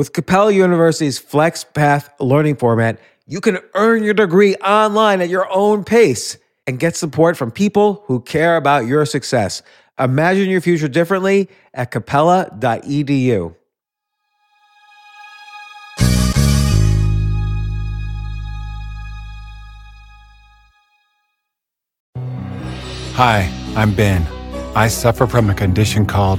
With Capella University's FlexPath learning format, you can earn your degree online at your own pace and get support from people who care about your success. Imagine your future differently at capella.edu. Hi, I'm Ben. I suffer from a condition called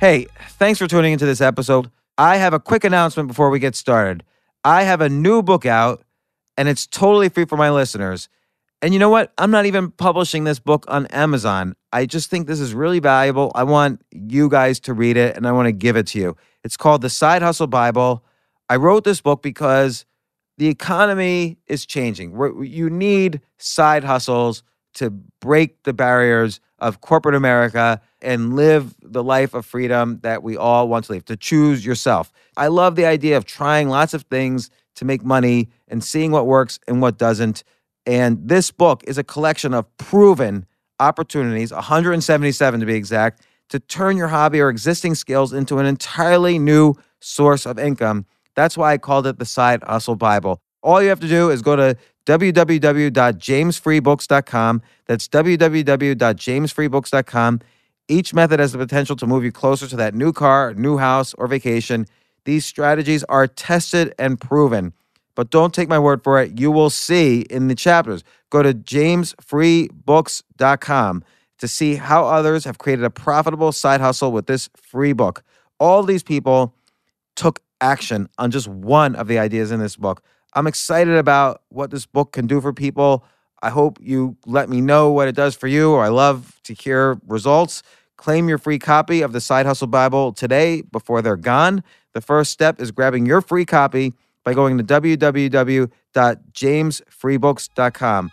Hey, thanks for tuning into this episode. I have a quick announcement before we get started. I have a new book out, and it's totally free for my listeners. And you know what? I'm not even publishing this book on Amazon. I just think this is really valuable. I want you guys to read it, and I want to give it to you. It's called The Side Hustle Bible. I wrote this book because the economy is changing. You need side hustles to break the barriers of corporate America and live the life of freedom that we all want to live, to choose yourself. I love the idea of trying lots of things to make money and seeing what works and what doesn't. And this book is a collection of proven opportunities, 177 to be exact, to turn your hobby or existing skills into an entirely new source of income. That's why I called it the Side Hustle Bible. All you have to do is go to www.jamesfreebooks.com. That's www.jamesfreebooks.com. Each method has the potential to move you closer to that new car, new house, or vacation. These strategies are tested and proven. But don't take my word for it. You will see in the chapters. Go to jamesfreebooks.com to see how others have created a profitable side hustle with this free book. All these people took action on just one of the ideas in this book. I'm excited about what this book can do for people. I hope you let me know what it does for you, I love to hear results. Claim your free copy of the Side Hustle Bible today before they're gone. The first step is grabbing your free copy by going to www.jamesfreebooks.com.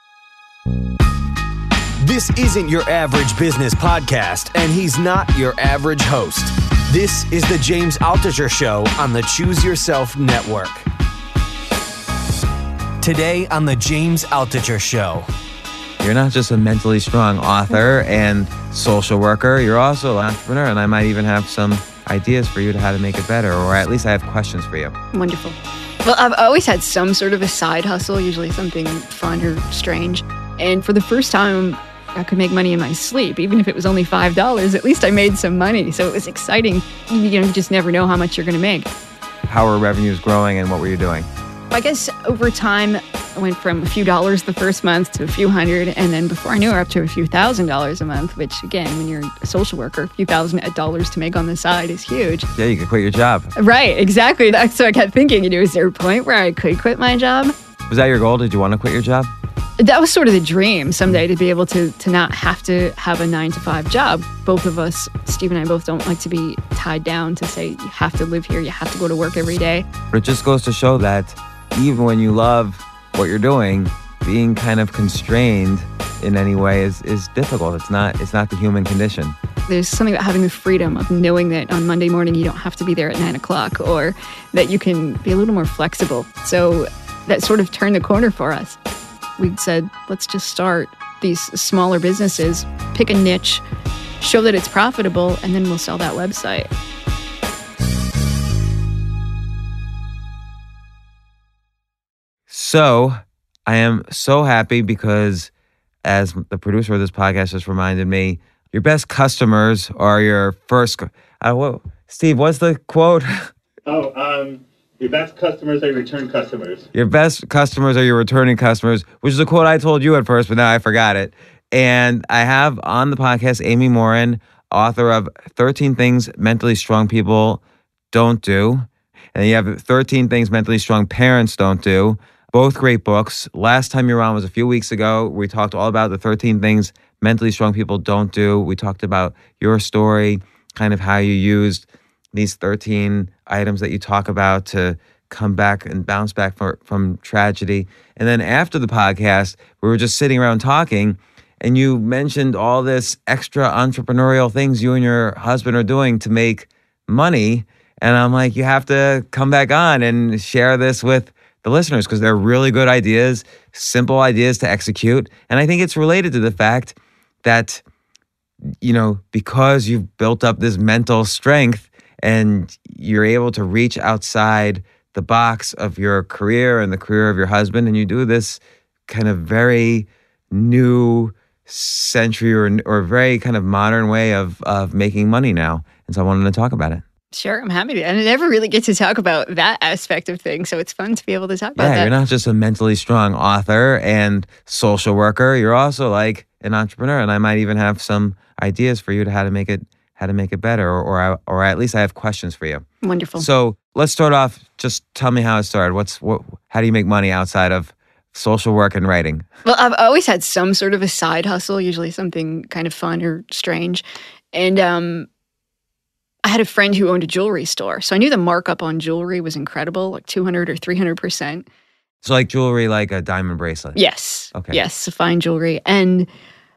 This isn't your average business podcast, and he's not your average host. This is the James Altucher Show on the Choose Yourself Network. Today on the James Altucher Show. You're not just a mentally strong author and social worker, you're also an entrepreneur, and I might even have some ideas for you to how to make it better, or at least I have questions for you. Wonderful. Well, I've always had some sort of a side hustle, usually something fun or strange. And for the first time, I could make money in my sleep, even if it was only five dollars. At least I made some money, so it was exciting. You know, you just never know how much you're going to make. How are revenues growing, and what were you doing? I guess over time, I went from a few dollars the first month to a few hundred, and then before I knew, it, up to a few thousand dollars a month. Which, again, when you're a social worker, a few thousand dollars to make on the side is huge. Yeah, you could quit your job. Right, exactly. So I kept thinking, you know, is there a point where I could quit my job? Was that your goal? Did you want to quit your job? that was sort of the dream someday to be able to to not have to have a nine to five job. Both of us, Steve and I, both don't like to be tied down to say you have to live here, you have to go to work every day. But it just goes to show that even when you love what you're doing, being kind of constrained in any way is, is difficult. It's not it's not the human condition. There's something about having the freedom of knowing that on Monday morning you don't have to be there at nine o'clock or that you can be a little more flexible. So that sort of turned the corner for us we said, let's just start these smaller businesses, pick a niche, show that it's profitable, and then we'll sell that website. So I am so happy because, as the producer of this podcast just reminded me, your best customers are your first. Uh, Steve, what's the quote? Oh, um, your best customers are your return customers. Your best customers are your returning customers, which is a quote I told you at first, but now I forgot it. And I have on the podcast Amy Morin, author of 13 Things Mentally Strong People Don't Do. And you have 13 Things Mentally Strong Parents Don't Do. Both great books. Last time you were on was a few weeks ago. We talked all about the 13 things mentally strong people don't do. We talked about your story, kind of how you used these 13 items that you talk about to come back and bounce back for, from tragedy. And then after the podcast, we were just sitting around talking, and you mentioned all this extra entrepreneurial things you and your husband are doing to make money. And I'm like, you have to come back on and share this with the listeners because they're really good ideas, simple ideas to execute. And I think it's related to the fact that, you know, because you've built up this mental strength and you're able to reach outside the box of your career and the career of your husband, and you do this kind of very new century or, or very kind of modern way of, of making money now. And so I wanted to talk about it. Sure, I'm happy to. And I never really get to talk about that aspect of things. So it's fun to be able to talk about Yeah, that. you're not just a mentally strong author and social worker. You're also like an entrepreneur, and I might even have some ideas for you to how to make it how to make it better, or or, I, or at least I have questions for you. Wonderful. So let's start off. Just tell me how it started. What's what? How do you make money outside of social work and writing? Well, I've always had some sort of a side hustle, usually something kind of fun or strange. And um, I had a friend who owned a jewelry store. So I knew the markup on jewelry was incredible, like 200 or 300%. So like jewelry, like a diamond bracelet. Yes. Okay. Yes, fine jewelry. And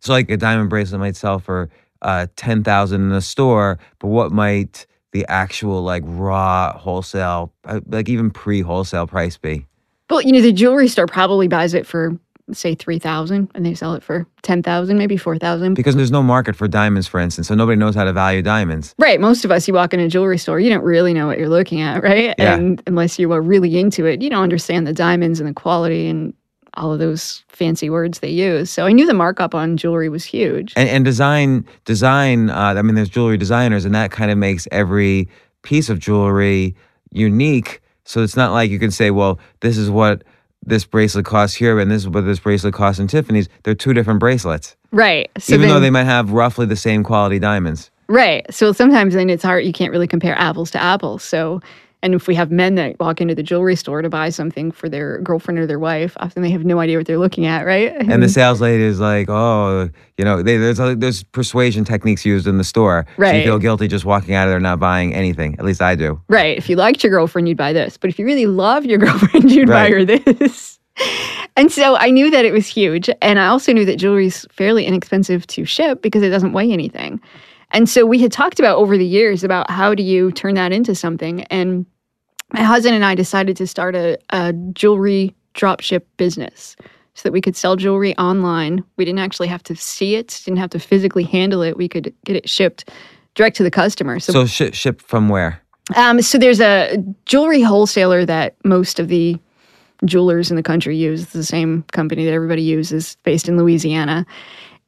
So like a diamond bracelet might sell for uh, ten thousand in a store, but what might the actual like raw wholesale, uh, like even pre wholesale price be? Well, you know, the jewelry store probably buys it for say 3000 and they sell it for 10,000, maybe 4,000. Because there's no market for diamonds, for instance, so nobody knows how to value diamonds. Right, most of us you walk in a jewelry store, you don't really know what you're looking at, right? Yeah. And unless you are really into it, you don't understand the diamonds and the quality and all of those fancy words they use. So I knew the markup on jewelry was huge. And, and design, design. Uh, I mean, there's jewelry designers, and that kind of makes every piece of jewelry unique. So it's not like you can say, well, this is what this bracelet costs here, and this is what this bracelet costs in Tiffany's. They're two different bracelets, Right. So even though they might have roughly the same quality diamonds. Right. So sometimes then it's hard. You can't really compare apples to apples. So, and if we have men that walk into the jewelry store to buy something for their girlfriend or their wife, often they have no idea what they're looking at, right? And the sales lady is like, oh, you know, they, there's a, there's persuasion techniques used in the store. So you feel guilty just walking out of there not buying anything. At least I do. Right. If you liked your girlfriend, you'd buy this. But if you really love your girlfriend, you'd buy her this. And so I knew that it was huge. And I also knew that jewelry is fairly inexpensive to ship because it doesn't weigh anything. And so we had talked about over the years about how do you turn that into something. And my husband and I decided to start a, a jewelry dropship business so that we could sell jewelry online. We didn't actually have to see it, didn't have to physically handle it. We could get it shipped direct to the customer. So, ship, ship from where? Um, so there's a jewelry wholesaler that most of the jewelers in the country use. It's the same company that everybody uses, based in Louisiana.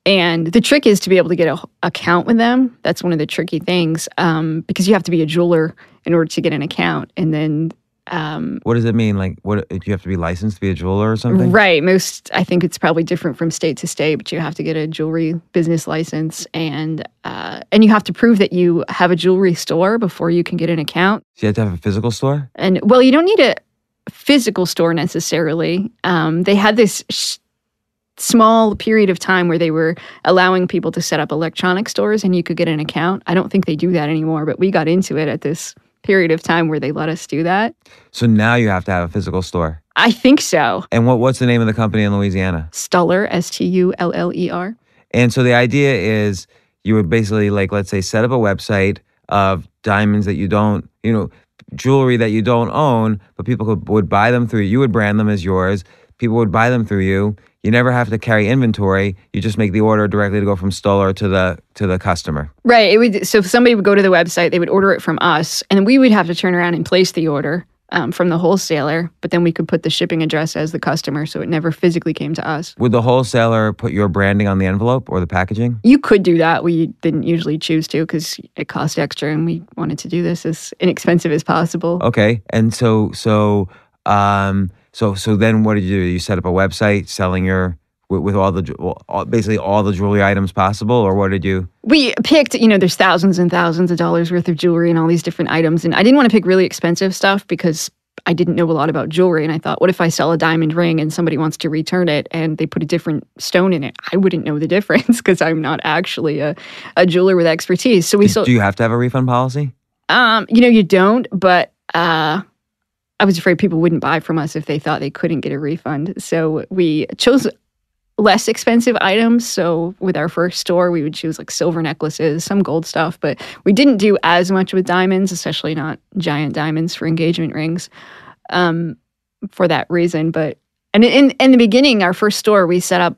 And the trick is to be able to get a account with them. That's one of the tricky things um, because you have to be a jeweler in order to get an account. And then, um, What does it mean? Like, what do you have to be licensed to be a jeweler or something? right, most, I think it's probably different from state to state, but you have to get a jewelry business license and, uh, and you have to prove that you have a jewelry store before you can get an account. So you have to have a physical store? And well, you don't need a physical store necessarily. Um, they had this sh- small period of time where they were allowing people to set up electronic stores and you could get an account. I don't think they do that anymore, but we got into it at this period of time where they let us do that. So now you have to have a physical store. I think so. And what, what's the name of the company in Louisiana? Stuller, S T U L L E R. And so the idea is you would basically, like, let's say, set up a website of diamonds that you don't, you know, jewelry that you don't own, but people could, would buy them through you. You would brand them as yours. People would buy them through you. You never have to carry inventory. You just make the order directly to go from Stuller to the to the customer. Right. It would so if somebody would go to the website, they would order it from us, and then we would have to turn around and place the order um, from the wholesaler. But then we could put the shipping address as the customer, so it never physically came to us. Would the wholesaler put your branding on the envelope or the packaging? You could do that. We didn't usually choose to because it cost extra, and we wanted to do this as inexpensive as possible. Okay. And so so um so so then what did you do? You set up a website selling your with, with all the all, basically all the jewelry items possible or what did you We picked, you know, there's thousands and thousands of dollars worth of jewelry and all these different items, and I didn't want to pick really expensive stuff because I didn't know a lot about jewelry. And I thought, what if I sell a diamond ring and somebody wants to return it and they put a different stone in it? I wouldn't know the difference because I'm not actually a, a jeweler with expertise. So we do, sold. do you have to have a refund policy? Um, you know, you don't, but uh, I was afraid people wouldn't buy from us if they thought they couldn't get a refund. So we chose less expensive items. So with our first store, we would choose like silver necklaces, some gold stuff, but we didn't do as much with diamonds, especially not giant diamonds for engagement rings. Um, for that reason, but and in in the beginning, our first store, we set up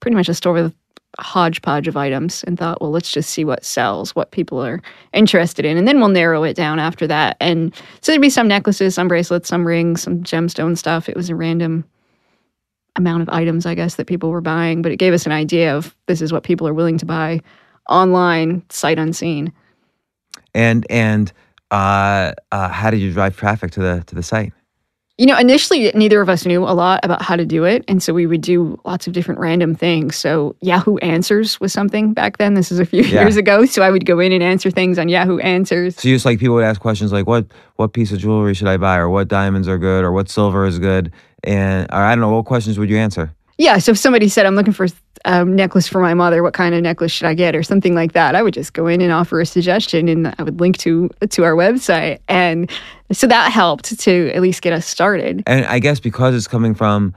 pretty much a store with hodgepodge of items and thought, well, let's just see what sells, what people are interested in, and then we'll narrow it down after that. And so there'd be some necklaces, some bracelets, some rings, some gemstone stuff. It was a random amount of items, I guess, that people were buying, but it gave us an idea of this is what people are willing to buy online, sight unseen. And and uh, uh, how did you drive traffic to the to the site? You know, initially, neither of us knew a lot about how to do it. And so we would do lots of different random things. So Yahoo Answers was something back then. This is a few Yeah. years ago. So I would go in and answer things on Yahoo Answers. So just like people would ask questions like what what piece of jewelry should I buy or what diamonds are good or what silver is good and or I don't know what questions would you answer? Yeah. So if somebody said, I'm looking for a necklace for my mother, what kind of necklace should I get? Or something like that. I would just go in and offer a suggestion and I would link to to our website. And so that helped to at least get us started. And I guess because it's coming from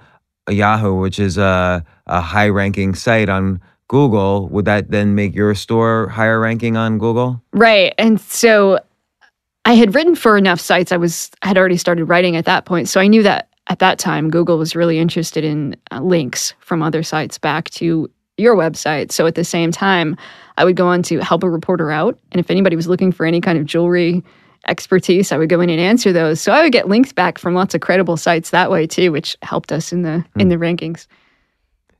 Yahoo, which is a, a high ranking site on Google, would that then make your store higher ranking on Google? Right. And so I had written for enough sites. I was had already started writing at that point. So I knew that at that time Google was really interested in uh, links from other sites back to your website. So at the same time, I would go on to help a reporter out. And if anybody was looking for any kind of jewelry expertise, I would go in and answer those. So I would get links back from lots of credible sites that way too, which helped us in the in the rankings.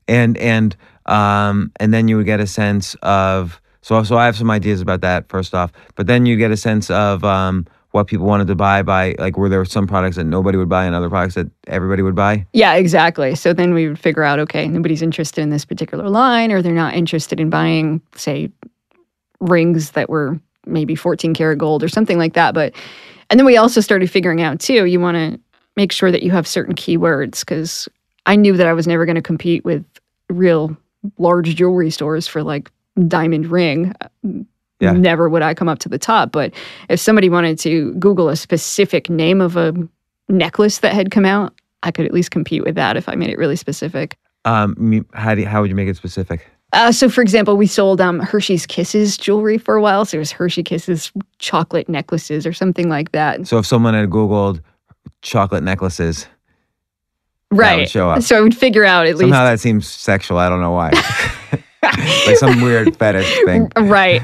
and and um and then you would get a sense of so so I have some ideas about that first off, but then you get a sense of um what people wanted to buy by like were there some products that nobody would buy and other products that everybody would buy? Yeah, exactly. So then we would figure out okay, nobody's interested in this particular line, or they're not interested in buying, say, rings that were maybe 14 karat gold or something like that. But, and then we also started figuring out too, you want to make sure that you have certain keywords because I knew that I was never going to compete with real large jewelry stores for like diamond ring. Yeah. Never would I come up to the top. But if somebody wanted to Google a specific name of a necklace that had come out, I could at least compete with that if I made it really specific. Um how do you, how would you make it specific? Uh, so, for example, we sold um, Hershey's Kisses jewelry for a while. So, it was Hershey Kisses chocolate necklaces or something like that. So if someone had googled chocolate necklaces, would right. show up. So, I would figure out at least. somehow that seems sexual, I don't know why. like some weird fetish thing. Right.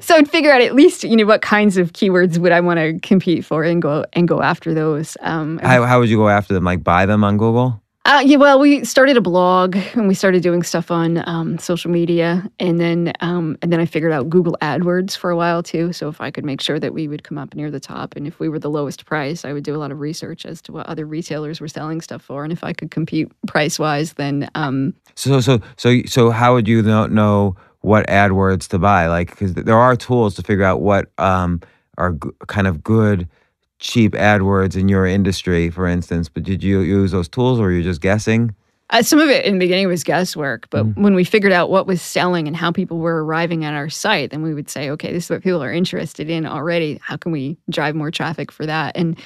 So I'd figure out at least, you know, what kinds of keywords would I want to compete for and go and go after those. Um, How how would you go after them? Like buy them on Google? Uh, yeah, well, we started a blog and we started doing stuff on um, social media, and then um, and then I figured out Google AdWords for a while too. So if I could make sure that we would come up near the top, and if we were the lowest price, I would do a lot of research as to what other retailers were selling stuff for, and if I could compete price wise, then um, So so so so how would you know, what AdWords to buy? Like because there are tools to figure out what um are g- kind of good cheap AdWords in your industry, for instance. But did you use those tools, or were you just guessing? Uh, some of it in the beginning was guesswork, but when we figured out what was selling and how people were arriving at our site, then we would say, okay, this is what people are interested in already. How can we drive more traffic for that? And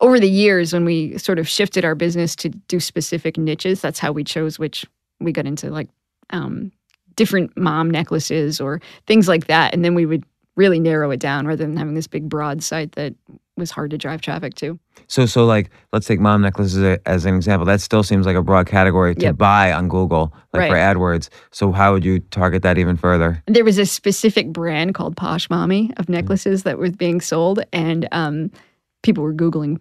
over the years, when we sort of shifted our business to do specific niches, that's how we chose which we got into like um, different mom necklaces or things like that. And then we would really narrow it down rather than having this big broad site that was hard to drive traffic to. So so like let's take mom necklaces a- as an example. That still seems like a broad category to Yep. buy on Google, like for AdWords. So how would you target that even further? there was a specific brand called Posh Mommy of necklaces that was being sold, and um, people were Googling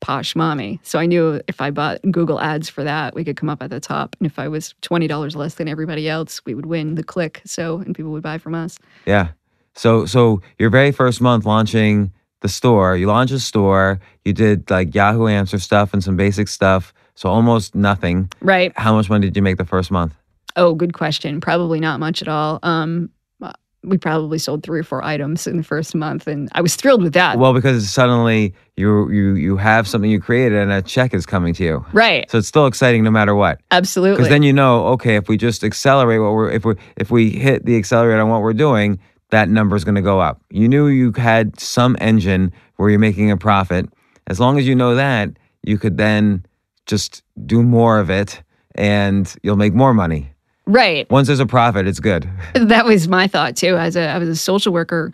Posh Mommy. So I knew if I bought Google ads for that, we could come up at the top. And if I was $20 less than everybody else, we would win the click. So, and people would buy from us. Yeah. So so your very first month launching the store, you launched a store, you did like Yahoo Answer stuff and some basic stuff. So almost nothing. Right. How much money did you make the first month? Oh, good question. Probably not much at all. Um, uh, we probably sold three or four items in the first month, and I was thrilled with that. Well, because suddenly you you you have something you created and a check is coming to you. right. So it's still exciting no matter what. Absolutely. Because then you know, okay, if we just accelerate what we're if we if we hit the accelerator on what we're doing, that number is going to go up. You knew you had some engine where you're making a profit. As long as you know that, you could then just do more of it and you'll make more money. Right. Once there's a profit, it's good. That was my thought too. As a, I was a social worker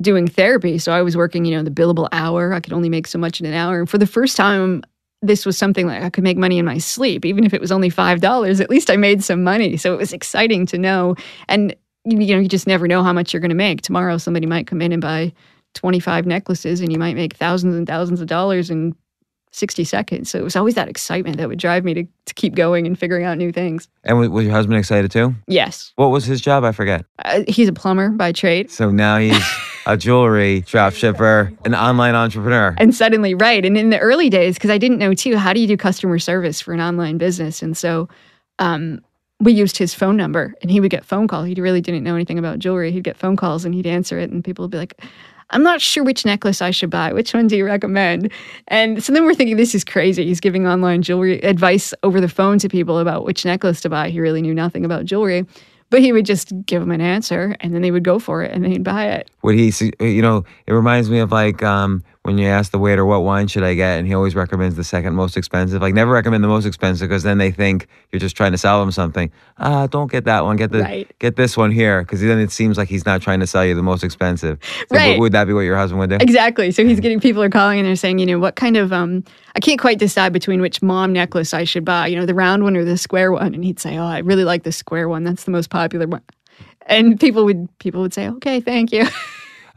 doing therapy, so I was working, you know, the billable hour. I could only make so much in an hour. And for the first time, this was something like I could make money in my sleep, even if it was only five dollars. At least I made some money, so it was exciting to know. And you know, you just never know how much you're going to make. Tomorrow, somebody might come in and buy 25 necklaces, and you might make thousands and thousands of dollars in 60 seconds. So it was always that excitement that would drive me to, to keep going and figuring out new things. And was your husband excited too? Yes, What was his job? I forget. uh, he's a plumber by trade. So now he's a jewelry drop shipper, an online entrepreneur. and suddenly right and in the early days because i didn't know too how do you do customer service for an online business and so um, we used his phone number and he would get phone calls he really didn't know anything about jewelry. He'd get phone calls and he'd answer it and people would be like i'm not sure which necklace i should buy. Which one do you recommend? And so then we're thinking this is crazy. He's giving online jewelry advice over the phone to people about which necklace to buy. He really knew nothing about jewelry but he would just give them an answer and then they would go for it and they'd buy it. Would he, you know, it reminds me of like um, when you ask the waiter, what wine should I get? And he always recommends the second most expensive. Like, never recommend the most expensive because then they think you're just trying to sell them something. Ah, don't get that one. Get the Right. get this one here because then it seems like he's not trying to sell you the most expensive. So Right. would that be what your husband would do? Exactly. So he's getting people are calling and they're saying, you know, what kind of um I can't quite decide between which mom necklace I should buy, you know, the round one or the square one. And he'd say, Oh, I really like the square one. That's the most popular one. And people would people would say, Okay, thank you.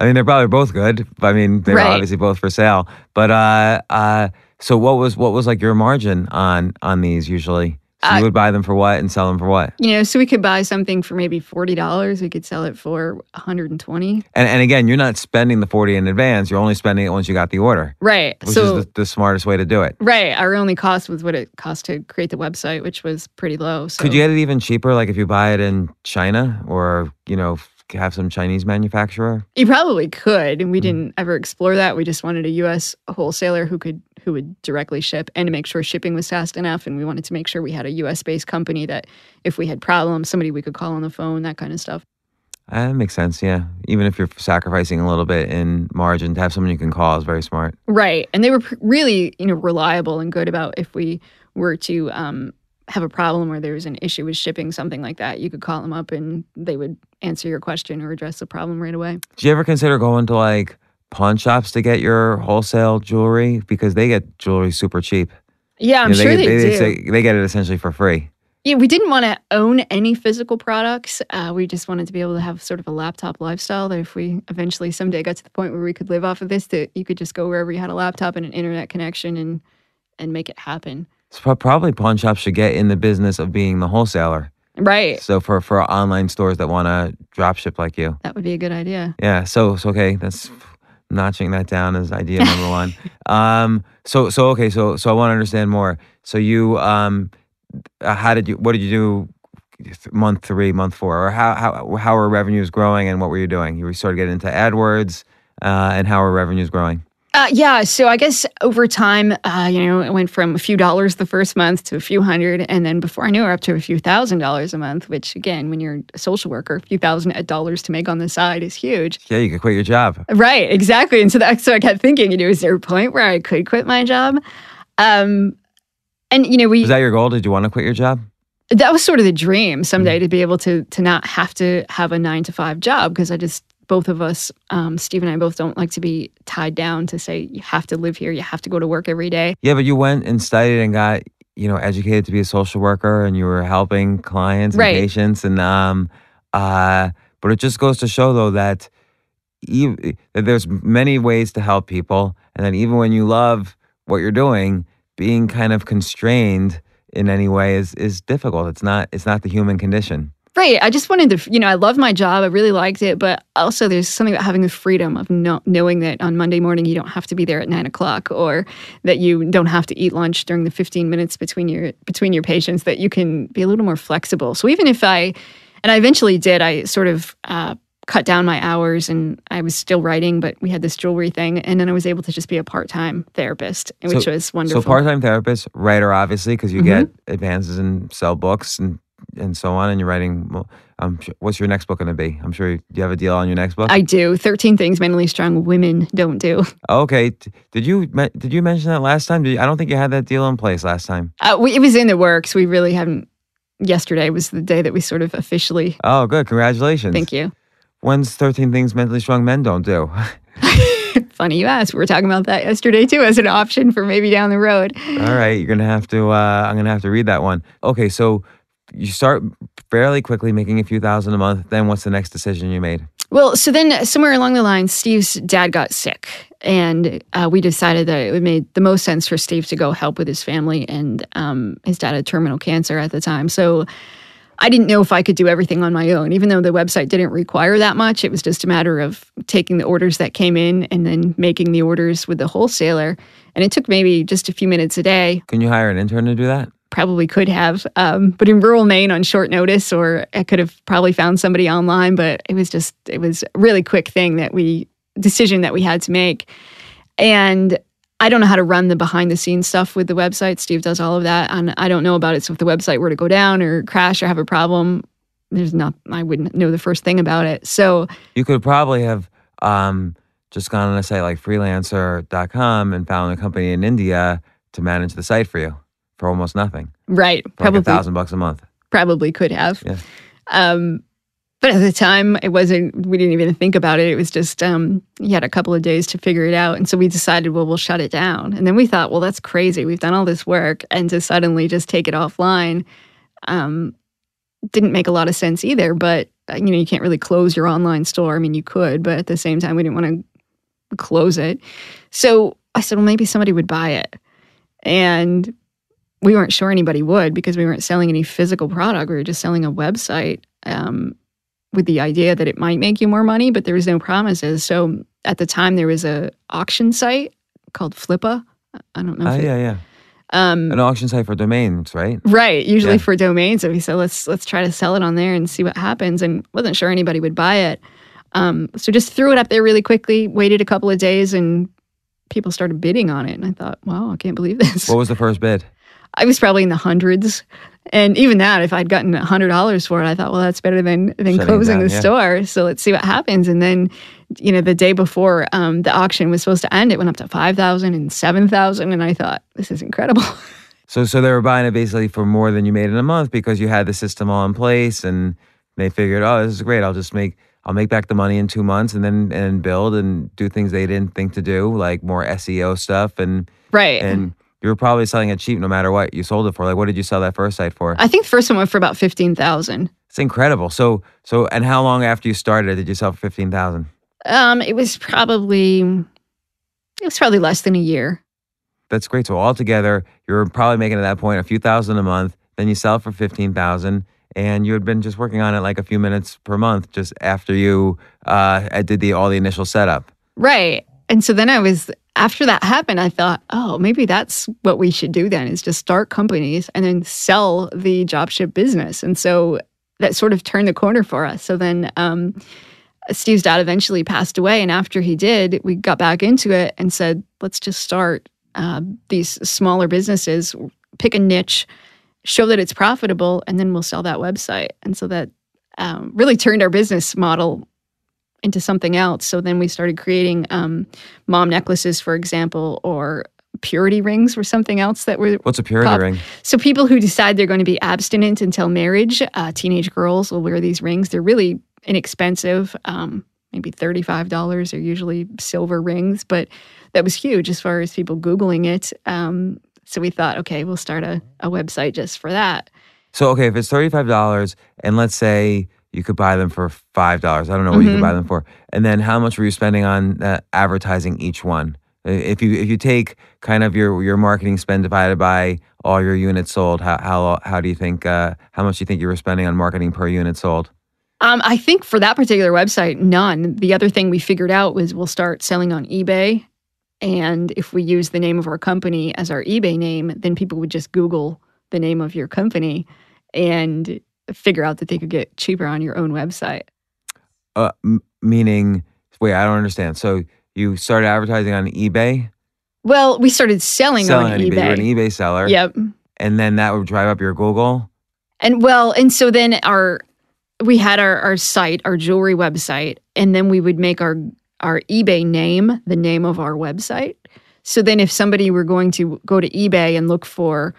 I mean, they're probably both good. I mean, they're Right. obviously both for sale. But uh, uh, so what was what was like your margin on on these usually? So Uh, you would buy them for what and sell them for what? you know, so we could buy something for maybe forty dollars. We could sell it for 120. And and again, you're not spending the forty in advance. You're only spending it once you got the order, Right. which so is the, the smartest way to do it. Right. Our only cost was what it cost to create the website, which was pretty low. So Could you get it even cheaper, like if you buy it in China or you know have some Chinese manufacturer? You probably could, and we Mm. didn't ever explore that. We just wanted a U.S. wholesaler who could who would directly ship and to make sure shipping was fast enough. And we wanted to make sure we had a U.S. based company that, if we had problems, somebody we could call on the phone, that kind of stuff. That makes sense. Yeah, even if you're sacrificing a little bit in margin, to have someone you can call is very smart. Right, and they were pr- really, you know, reliable and good about if we were to um, have a problem or there was an issue with shipping something like that, you could call them up and they would answer your question or address the problem right away. Do you ever consider going to like pawn shops to get your wholesale jewelry because they get jewelry super cheap? Yeah, I'm You know, sure they, they, get, do. they get it essentially for free. Yeah, we didn't want to own any physical products. Uh, we just wanted to be able to have sort of a laptop lifestyle that if we eventually someday got to the point where we could live off of this, that you could just go wherever you had a laptop and an internet connection and and make it happen. So probably pawn shops should get in the business of being the wholesaler. Right. So for for online stores that want to drop ship like you. That would be a good idea. Yeah. So, so okay, that's notching that down as idea number one. Um. So so okay. So so I want to understand more. So you um, uh, how did you? What did you do? Month three, month four, or how how how are revenues growing, and what were you doing? You were started getting into AdWords, uh, and how are revenues growing? Uh, yeah, so I guess over time, uh, you know, it went from a few dollars the first month to a few hundred, and then before I knew it, up to a few thousand dollars a month. Which, again, when you're a social worker, a few thousand dollars to make on the side is huge. Yeah, you could quit your job. Right, exactly. And so that, so I kept thinking, you know, is there a point where I could quit my job? Um, and you know, we Was that your goal? Did you want to quit your job? that was sort of the dream someday to be able to to not have to have a nine to five job because I just both of us, um, Steve and I both don't like to be tied down to say you have to live here, you have to go to work every day. Yeah, but you went and studied and got you know educated to be a social worker, and you were helping clients and Right. patients, and um, uh, but it just goes to show though that, ev- that there's many ways to help people, and that even when you love what you're doing, being kind of constrained in any way is is difficult. It's not it's not the human condition. Right. I just wanted to, you know, I love my job. I really liked it, but also there's something about having the freedom of no, knowing that on Monday morning you don't have to be there at nine o'clock, or that you don't have to eat lunch during the 15 minutes between your between your patients. That you can be a little more flexible. So even if I, and I eventually did, I sort of uh, cut down my hours, and I was still writing, but we had this jewelry thing, and then I was able to just be a part time therapist, which So- was wonderful. So part time therapist, writer, obviously, because you Mhm. get advances and sell books and and so on, and you're writing. Um, what's your next book going to be? I'm sure you, do you have a deal on your next book. I do. 13 things mentally strong women don't do. okay, did you did you mention that last time? You, I don't think you had that deal in place last time. Uh, we, it was in the works. We really haven't. Yesterday was the day that we sort of officially. Oh, good. Congratulations. Thank you. When's 13 things mentally strong men don't do? Funny you ask. We were talking about that yesterday too as an option for maybe down the road. All right, you're gonna have to. Uh, I'm gonna have to read that one. Okay, so you start fairly quickly making a few thousand a month. Then what's the next decision you made? Well, so then somewhere along the line, Steve's dad got sick, and uh, we decided that it made the most sense for Steve to go help with his family. And um, his dad had terminal cancer at the time, so I didn't know if I could do everything on my own. Even though the website didn't require that much, it was just a matter of taking the orders that came in and then making the orders with the wholesaler. And it took maybe just a few minutes a day Can you hire an intern to do that? Probably could have. Um, but in rural Maine on short notice, or I could have probably found somebody online, but it was just, it was a really quick thing that we, decision that we had to make. And I don't know how to run the behind the scenes stuff with the website. Steve does all of that. And I don't know about it. So if the website were to go down or crash or have a problem, there's not, I wouldn't know the first thing about it. So You could probably have um, just gone on a site like freelancer.com and found a company in India to manage the site for you for almost nothing. right, For like probably a thousand bucks a month. probably could have. Yeah. Um, but at the time, it wasn't. We didn't even think about it. It was just um, he had a couple of days to figure it out, and so we decided, well, we'll shut it down. And then we thought, well, that's crazy. We've done all this work, and to suddenly just take it offline, um, didn't make a lot of sense either. But uh, you know, you can't really close your online store. I mean, you could, but at the same time, we didn't want to close it. So I said, well, maybe somebody would buy it, and we weren't sure anybody would because we weren't selling any physical product. We were just selling a website um, with the idea that it might make you more money, but there was no promises. So at the time, there was a auction site called Flippa. I don't know. Oh, it, yeah, yeah. um, An auction site for domains, right? Right, usually Yeah. for domains. So we said let's let's try to sell it on there and see what happens. And wasn't sure anybody would buy it. Um, so just threw it up there really quickly. Waited a couple of days and people started bidding on it. And I thought, wow, I can't believe this. What was the first bid? I was probably in the hundreds. And even that, if I'd gotten a hundred dollars for it, I thought, well, that's better than than Shutting closing down, the yeah. store. So let's see what happens. And then, you know, the day before um, the auction was supposed to end, it went up to five thousand and seven thousand, and I thought, this is incredible. So, so they were buying it basically for more than you made in a month because you had the system all in place, and they figured, oh, this is great. I'll just make, I'll make back the money in two months, and then and build and do things they didn't think to do, like more SEO stuff, and right. and you were probably selling it cheap no matter what you sold it for. Like, what did you sell that first site for? I think the first one went for about fifteen thousand. It's incredible. So, so, and how long after you started it did you sell for fifteen thousand? Um, it was probably it was probably less than a year. That's great. So altogether, you were probably making at that point a few thousand a month. Then you sell for fifteen thousand, and you had been just working on it like a few minutes per month, just after you uh, did the all the initial setup. Right. And so then I was after that happened, I thought, oh, maybe that's what we should do then is just start companies and then sell the drop ship business. And so that sort of turned the corner for us. So then um, Steve's dad eventually passed away. And after he did, we got back into it and said, let's just start uh, these smaller businesses, pick a niche, show that it's profitable, and then we'll sell that website. And so that um, really turned our business model into something else. So then we started creating um, mom necklaces, for example, or purity rings were something else that were. What's a purity Pop- ring? So people who decide they're going to be abstinent until marriage, uh, teenage girls will wear these rings. They're really inexpensive, um, maybe thirty-five dollars. They're usually silver rings, but that was huge as far as people googling it. Um, so we thought, okay, we'll start a, a website just for that. So okay, if it's thirty five dollars, and let's say you could buy them for five dollars, I don't know what you Mhm. could buy them for, and then how much were you spending on uh, advertising each one? If you if you take kind of your your marketing spend divided by all your units sold, how how how do you think uh, how much do you think you were spending on marketing per unit sold? Um, I think for that particular website, none. The other thing we figured out was we'll start selling on eBay. And if we use the name of our company as our eBay name, then people would just Google the name of your company and figure out that they could get cheaper on your own website. Uh, m- meaning, wait, I don't understand. So you started advertising on eBay, Well, we started selling, selling on on eBay. You're an eBay. eBay seller, Yep. and then that would drive up your Google. And well, and so then our we had our our site, our jewelry website, and then we would make our our eBay name the name of our website. So then if somebody were going to go to eBay and look for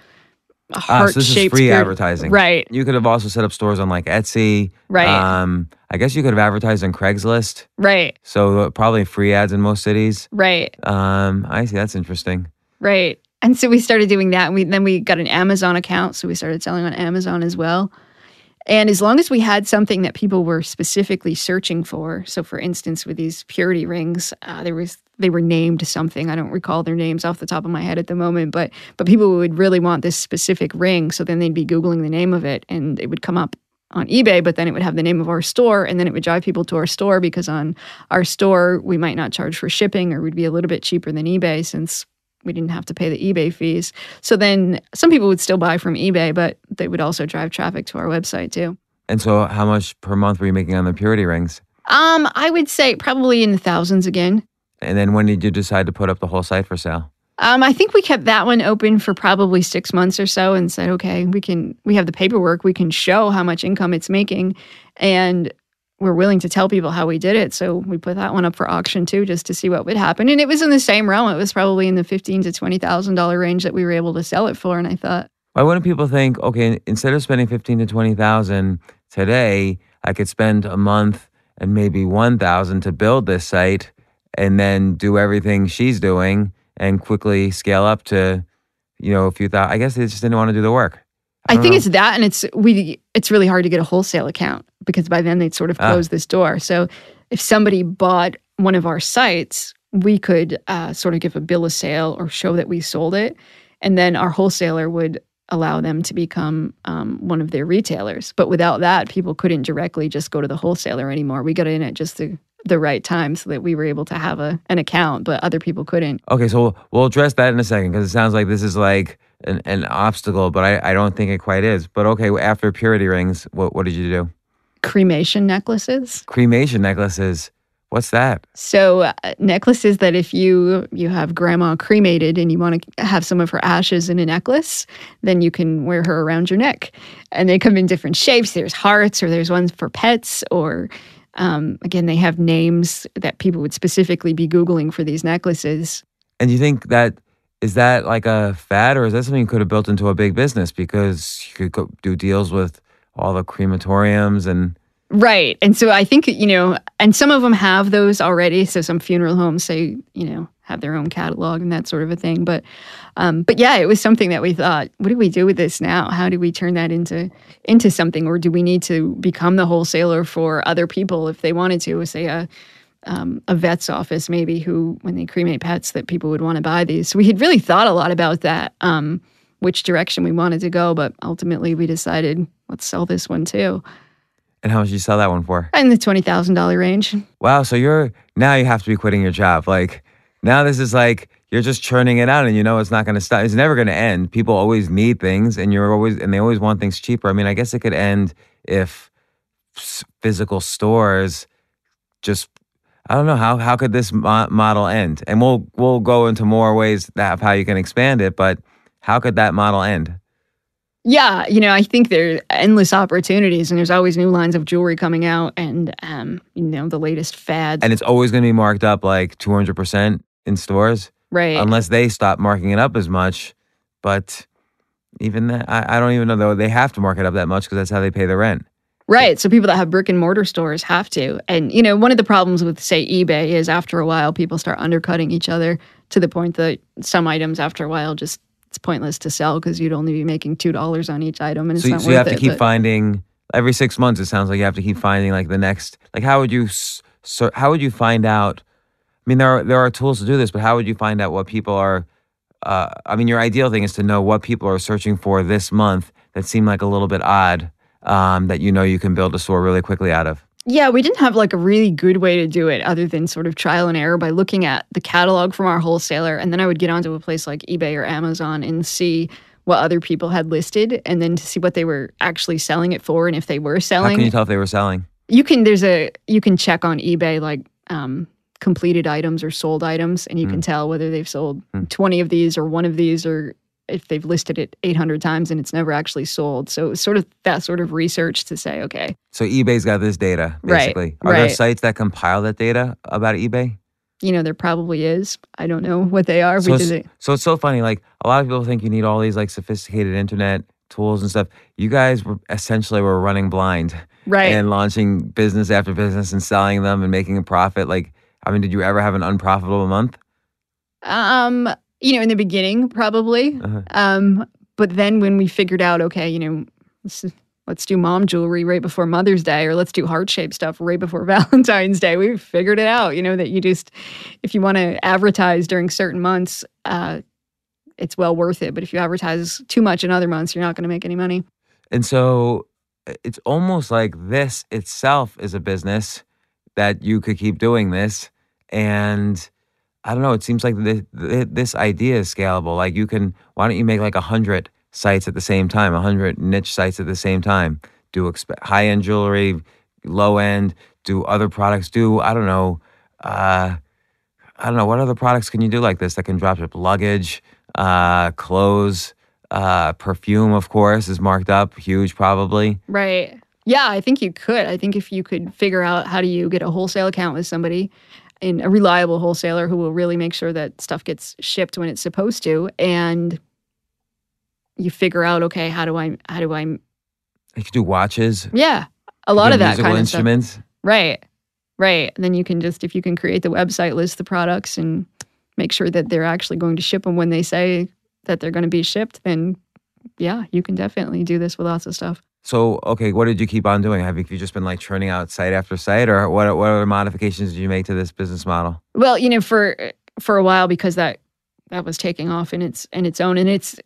a Ah, heart so this is shaped free advertising. Right. You could have also set up stores on like Etsy. Right. Um, I guess you could have advertised on Craigslist. Right. So uh, probably free ads in most cities. Right. Um, I see. That's interesting. Right. And so we started doing that. And we then we got an Amazon account. So we started selling on Amazon as well. And as long as we had something that people were specifically searching for, so for instance, with these purity rings, uh, there was they were named something. I don't recall their names off the top of my head at the moment, but but people would really want this specific ring, so then they'd be googling the name of it, and it would come up on eBay, but then it would have the name of our store, and then it would drive people to our store because on our store we might not charge for shipping, or we'd be a little bit cheaper than eBay since we didn't have to pay the eBay fees. So then some people would still buy from eBay, but they would also drive traffic to our website too. And so, how much per month were you making on the purity rings? Um, I would say probably in the thousands again. And then, when did you decide to put up the whole site for sale? Um, I think we kept that one open for probably six months or so and said, okay, we can we have the paperwork, we can show how much income it's making, and we're willing to tell people how we did it. So we put that one up for auction too, just to see what would happen. And it was in the same realm. It was probably in the fifteen to twenty thousand dollar range that we were able to sell it for. And I thought, Why wouldn't people think, okay, instead of spending fifteen to twenty thousand today, I could spend a month and maybe one thousand to build this site, and then do everything she's doing and quickly scale up to, you know, a few thousand. I guess they just didn't want to do the work. I don't think know. it's that, and it's we. It's really hard to get a wholesale account because by then they'd sort of Ah. close this door. So if somebody bought one of our sites, we could uh, sort of give a bill of sale or show that we sold it, and then our wholesaler would allow them to become um, one of their retailers. But without that, people couldn't directly just go to the wholesaler anymore. We got in at just the the right time so that we were able to have a an account, but other people couldn't. Okay, so we'll, we'll address that in a second because it sounds like this is like an, an obstacle, but I, I don't think it quite is. But okay, after purity rings, what, what did you do? Cremation necklaces. Cremation necklaces. What's that? So uh, necklaces that if you you have grandma cremated and you want to have some of her ashes in a necklace, then you can wear her around your neck. And they come in different shapes. There's hearts, or there's ones for pets, or um, again, they have names that people would specifically be googling for these necklaces. And you think that is that like a fad, or is that something you could have built into a big business because you could do deals with all the crematoriums and Right. And so I think, you know, and some of them have those already. So some funeral homes say, you know, have their own catalog and that sort of a thing. But um, but yeah, it was something that we thought, what do we do with this now? How do we turn that into into something? Or do we need to become the wholesaler for other people if they wanted to, say a um, a vet's office maybe who when they cremate pets that people would want to buy these. So we had really thought a lot about that, um, which direction we wanted to go, but ultimately we decided let's sell this one too. and how much did you sell that one for? In the twenty thousand dollar range. Wow, so you're now you have to be quitting your job. Like now this is like you're just churning it out and you know it's not going to stop. It's never going to end. People always need things and you're always and they always want things cheaper. I mean, I guess it could end if physical stores just I don't know how how could this mo- model end? And we'll we'll go into more ways that of how you can expand it, but how could that model end? Yeah, you know, I think there are endless opportunities, and there's always new lines of jewelry coming out, and um, you know, the latest fads. And it's always going to be marked up like 200% in stores. right. unless they stop marking it up as much. But even that, I, I don't even know though. They have to mark it up that much because that's how they pay the rent. Right. So people that have brick and mortar stores have to. And, you know, one of the problems with, say, eBay is after a while, people start undercutting each other to the point that some items after a while just it's pointless to sell because you'd only be making $2 on each item and it's So, not so worth you have to it, keep but- finding every six months. It sounds like you have to keep finding like the next. Like how would you? s- So how would you find out? I mean, there are there are tools to do this, but how would you find out what people are? Uh, I mean, your ideal thing is to know what people are searching for this month that seem like a little bit odd. Um, that you know you can build a store really quickly out of. Yeah, we didn't have like a really good way to do it other than sort of trial and error by looking at the catalog from our wholesaler. And then I would get onto a place like eBay or Amazon and see what other people had listed and then to see what they were actually selling it for and if they were selling. How can you tell if they were selling? you can there's a you can check on eBay like um completed items or sold items and you can tell whether they've sold Mm. 20 of these or one of these or if they've listed it 800 times and it's never actually sold. So it was sort of that sort of research to say, okay, So eBay's got this data, Right, basically. Are there sites that compile that data about eBay? you know, there probably is. I don't know what they are. So we it's, so it's so funny. Like a lot of people think you need all these like sophisticated internet tools and stuff. You guys were essentially were running blind Right. and launching business after business and selling them and making a profit. Like, I mean, did you ever have an unprofitable month? Um, you know, in the beginning, probably. Uh-huh. Um, but then when we figured out, okay, you know, let's, let's do mom jewelry right before Mother's Day, or let's do heart shaped stuff right before Valentine's Day, we figured it out. You know, that you just, if you want to advertise during certain months, uh, it's well worth it. But if you advertise too much in other months, you're not going to make any money. And so it's almost like this itself is a business that you could keep doing this. And I don't know, it seems like th- th- this idea is scalable. Like you can, why don't you make like a hundred sites at the same time, a hundred niche sites at the same time? Do exp- high end jewelry, low end, do other products, do, I don't know, uh, I don't know, what other products can you do like this that can drop ship? Luggage, uh, clothes, uh, perfume, of course, is marked up, huge probably. Right. Yeah, I think you could. I think if you could figure out how do you get a wholesale account with somebody and a reliable wholesaler who will really make sure that stuff gets shipped when it's supposed to and you figure out okay, how do I how do I You could do watches. Yeah. A lot of that kind of stuff. instruments. Right. Right. And then you can just if you can create the website, list the products and make sure that they're actually going to ship them when they say that they're going to be shipped, then yeah, you can definitely do this with lots of stuff. So, okay, what did you keep on doing? Have you just been like churning out site after site, or what? What other modifications did you make to this business model? Well, you know, for for a while because that that was taking off in its in its own and it's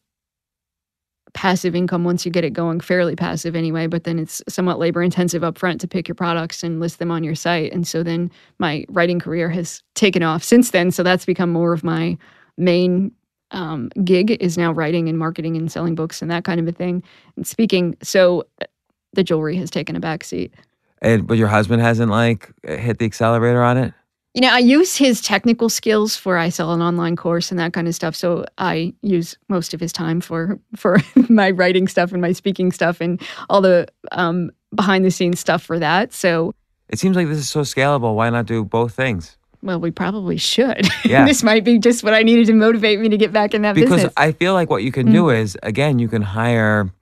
passive income once you get it going, fairly passive anyway, but then it's somewhat labor intensive upfront to pick your products and list them on your site. And so then my writing career has taken off since then. So that's become more of my main um, gig is now writing and marketing and selling books and that kind of a thing and speaking. So uh, the jewelry has taken a back seat. And but your husband hasn't like hit the accelerator on it. You know, I use his technical skills for I sell an online course and that kind of stuff. So I use most of his time for for my writing stuff and my speaking stuff and all the um, behind the scenes stuff for that. So It seems like this is so scalable. Why not do both things? Well, we probably should. Yeah. this might be just what I needed to motivate me to get back in that Because business. I feel like what you can do is again, you can hire,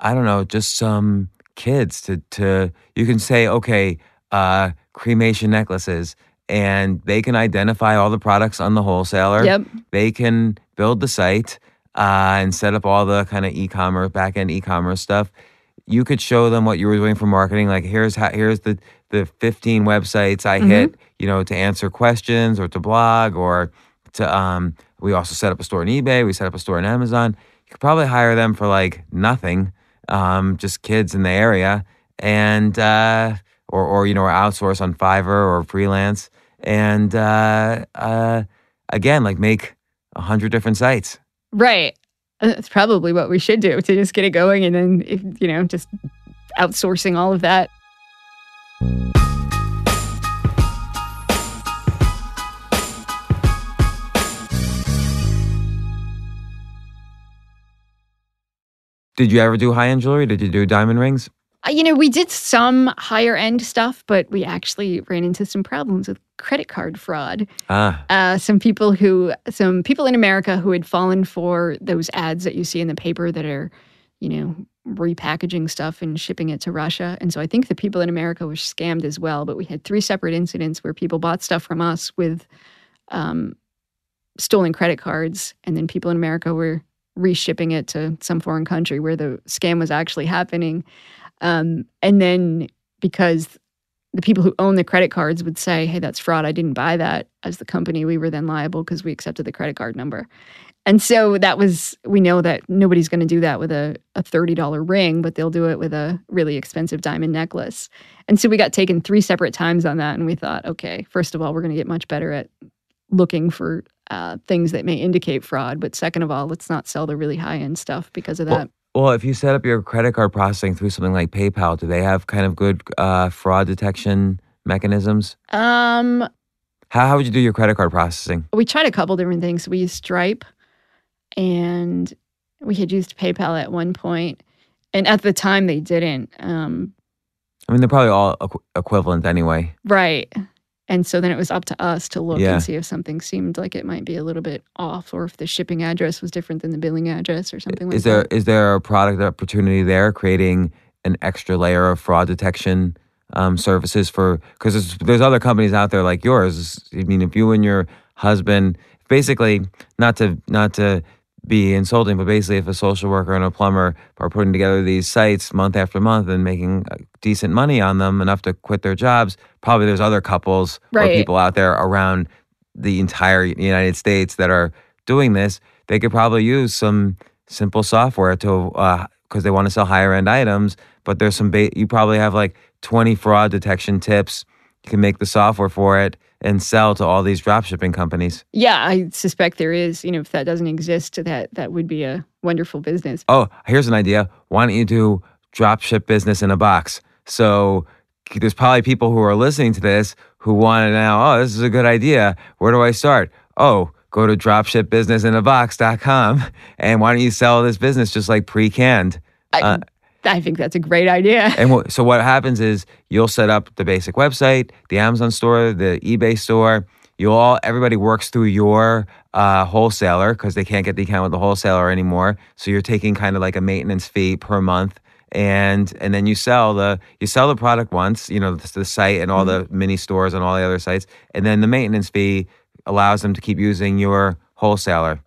I don't know, just some kids to to you can say, okay, uh, cremation necklaces, and they can identify all the products on the wholesaler. Yep. They can build the site uh, and set up all the kind of e-commerce back end e-commerce stuff. You could show them what you were doing for marketing. Like here's how here's the the 15 websites I hit, you know, to answer questions or to blog or to um we also set up a store on eBay, we set up a store on Amazon. You could probably hire them for like nothing, um, just kids in the area and uh or or you know, or outsource on Fiverr or freelance and uh uh again like make a hundred different sites. right. Uh, That's probably what we should do to just get it going and then, if, you know, just outsourcing all of that. Did you ever do high end jewelry? Did you do diamond rings? Uh, You know, we did some higher end stuff, but we actually ran into some problems with credit card fraud. Ah, Uh, some people who, some people in America who had fallen for those ads that you see in the paper that are, you know, repackaging stuff and shipping it to Russia. And so I think the people in America were scammed as well. But we had three separate incidents where people bought stuff from us with um, stolen credit cards, and then people in America were reshipping it to some foreign country where the scam was actually happening. Um, and then because the people who own the credit cards would say, hey, that's fraud. I didn't buy that. As the company, we were then liable because we accepted the credit card number. And so that was, we know that nobody's going to do that with a, a $30 ring, but they'll do it with a really expensive diamond necklace. And so we got taken three separate times on that. And we thought, okay, first of all, we're going to get much better at looking for uh, things that may indicate fraud. But second of all, let's not sell the really high end stuff because of that. Well, if you set up your credit card processing through something like PayPal, do they have kind of good uh, fraud detection mechanisms? Um, How, how would you do your credit card processing? we tried a couple different things. We used Stripe and We had used PayPal at one point, and at the time they didn't. Um, I mean, they're probably all equ- equivalent anyway. right. And so then it was up to us to look Yeah. and see if something seemed like it might be a little bit off, or if the shipping address was different than the billing address, or something like Is there that. is there a product opportunity there, creating an extra layer of fraud detection um, services for? Because there's, there's other companies out there like yours. I mean, if you and your husband, basically, not to not to be insulting, but basically, if a social worker and a plumber are putting together these sites month after month and making uh, decent money on them, enough to quit their jobs, probably there's other couples or people out there around the entire United States that are doing this. They could probably use some simple software to because they want to sell higher end items. But there's some ba- you probably have like 20 fraud detection tips. You can make the software for it and sell to all these drop shipping companies. Yeah, I suspect there is. You know, if that doesn't exist, that that would be a wonderful business. Oh, here's an idea. Why don't you do drop ship business in a box? So there's probably people who are listening to this who want to now, oh, this is a good idea. Where do I start? Oh, go to dropshipbusinessinabox.com and why don't you sell this business just like pre-canned? I, Uh, I think that's a great idea. And so what happens is you'll set up the basic website, the Amazon store, the eBay store. You all everybody works through your uh, wholesaler because they can't get the account with the wholesaler anymore. So you're taking kind of like a maintenance fee per month, and and then you sell the you sell the product once, you know, the, the site and all the mini stores and all the other sites, and then the maintenance fee allows them to keep using your wholesaler,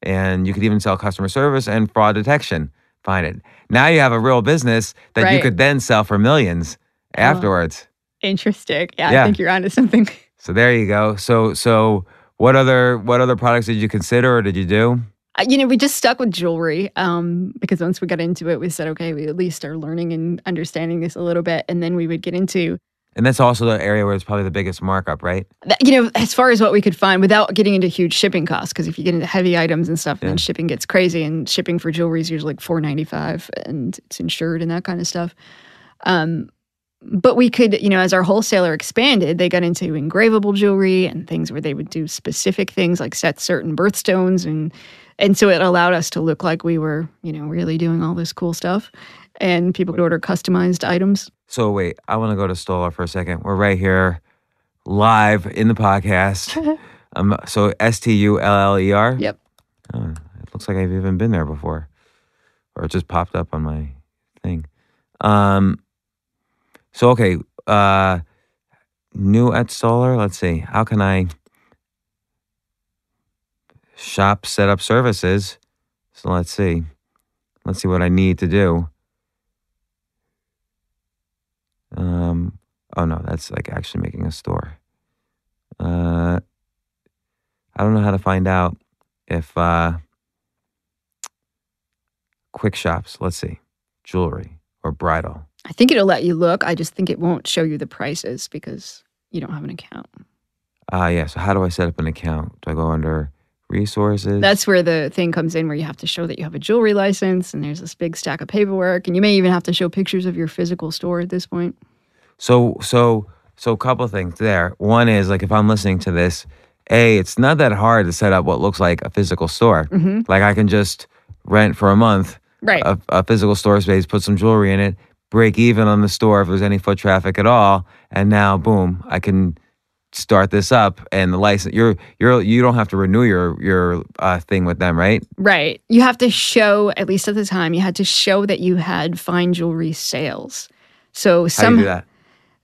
and you could even sell customer service and fraud detection. Find it. Now you have a real business that you could then sell for millions afterwards. Interesting. Yeah, Yeah. I think you're onto something. So there you go. So so what other what other products did you consider or did you do? Uh, You know, we just stuck with jewelry um, because once we got into it, we said, okay, we at least are learning and understanding this a little bit, and then we would get into And that's also the area where it's probably the biggest markup, right? you know, as far as what we could find without getting into huge shipping costs. Because if you get into heavy items and stuff, Yeah. then shipping gets crazy, and shipping for jewelry is usually like four ninety five, and it's insured and that kind of stuff. Um, but we could, you know, as our wholesaler expanded, they got into engravable jewelry and things where they would do specific things like set certain birthstones, and and so it allowed us to look like we were, you know, really doing all this cool stuff. And people could order customized items. So wait, I want to go to Stuller for a second. We're right here live in the podcast. um so S T U L L E R. Yep. Oh, it looks like I've even been there before. Or it just popped up on my thing. Um so okay, uh new at Stuller, let's see. How can I shop setup services? So let's see. Let's see what I need to do. Um oh no, that's like actually making a store. Uh I don't know how to find out if uh quick shops, let's see, jewelry or bridal. I think it'll let you look. I just think it won't show you the prices because you don't have an account. Ah, yeah. So how do I set up an account? Do I go under resources? That's where the thing comes in where you have to show that you have a jewelry license and there's this big stack of paperwork and you may even have to show pictures of your physical store at this point. so so so a couple of things there. One is like if I'm listening to this, a it's not that hard to set up what looks like a physical store. Mm-hmm. Like I can just rent for a month Right. a, a physical store space, put some jewelry in it, break even on the store if there's any foot traffic at all, and now boom, I can start this up and the license. You're you're you don't have to renew your your uh, thing with them, right? right. You have to show, at least at the time, you had to show that you had fine jewelry sales. So some that?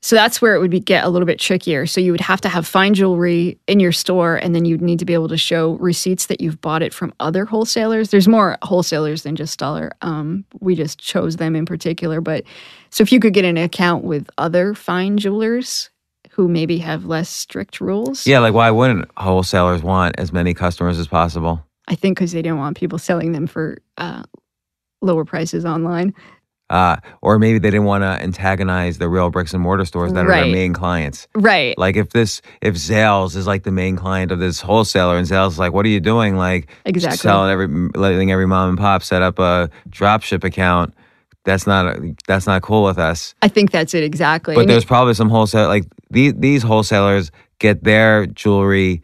So that's where it would be, get a little bit trickier. So you would have to have fine jewelry in your store, and then you'd need to be able to show receipts that you've bought it from other wholesalers. There's more wholesalers than just Stuller. Um, we just chose them in particular. But so if you could get an account with other fine jewelers who maybe have less strict rules, Yeah, like why wouldn't wholesalers want as many customers as possible? I think because they don't want people selling them for uh, lower prices online. Uh, or maybe they didn't want to antagonize the real bricks and mortar stores that are their main clients. Right. Like if this, if Zales is like the main client of this wholesaler, and Zales is like, what are you doing? Like Exactly. selling every, letting every mom and pop set up a dropship account. That's not that's not cool with us. I think that's it exactly. But there's probably some wholesale like these these wholesalers get their jewelry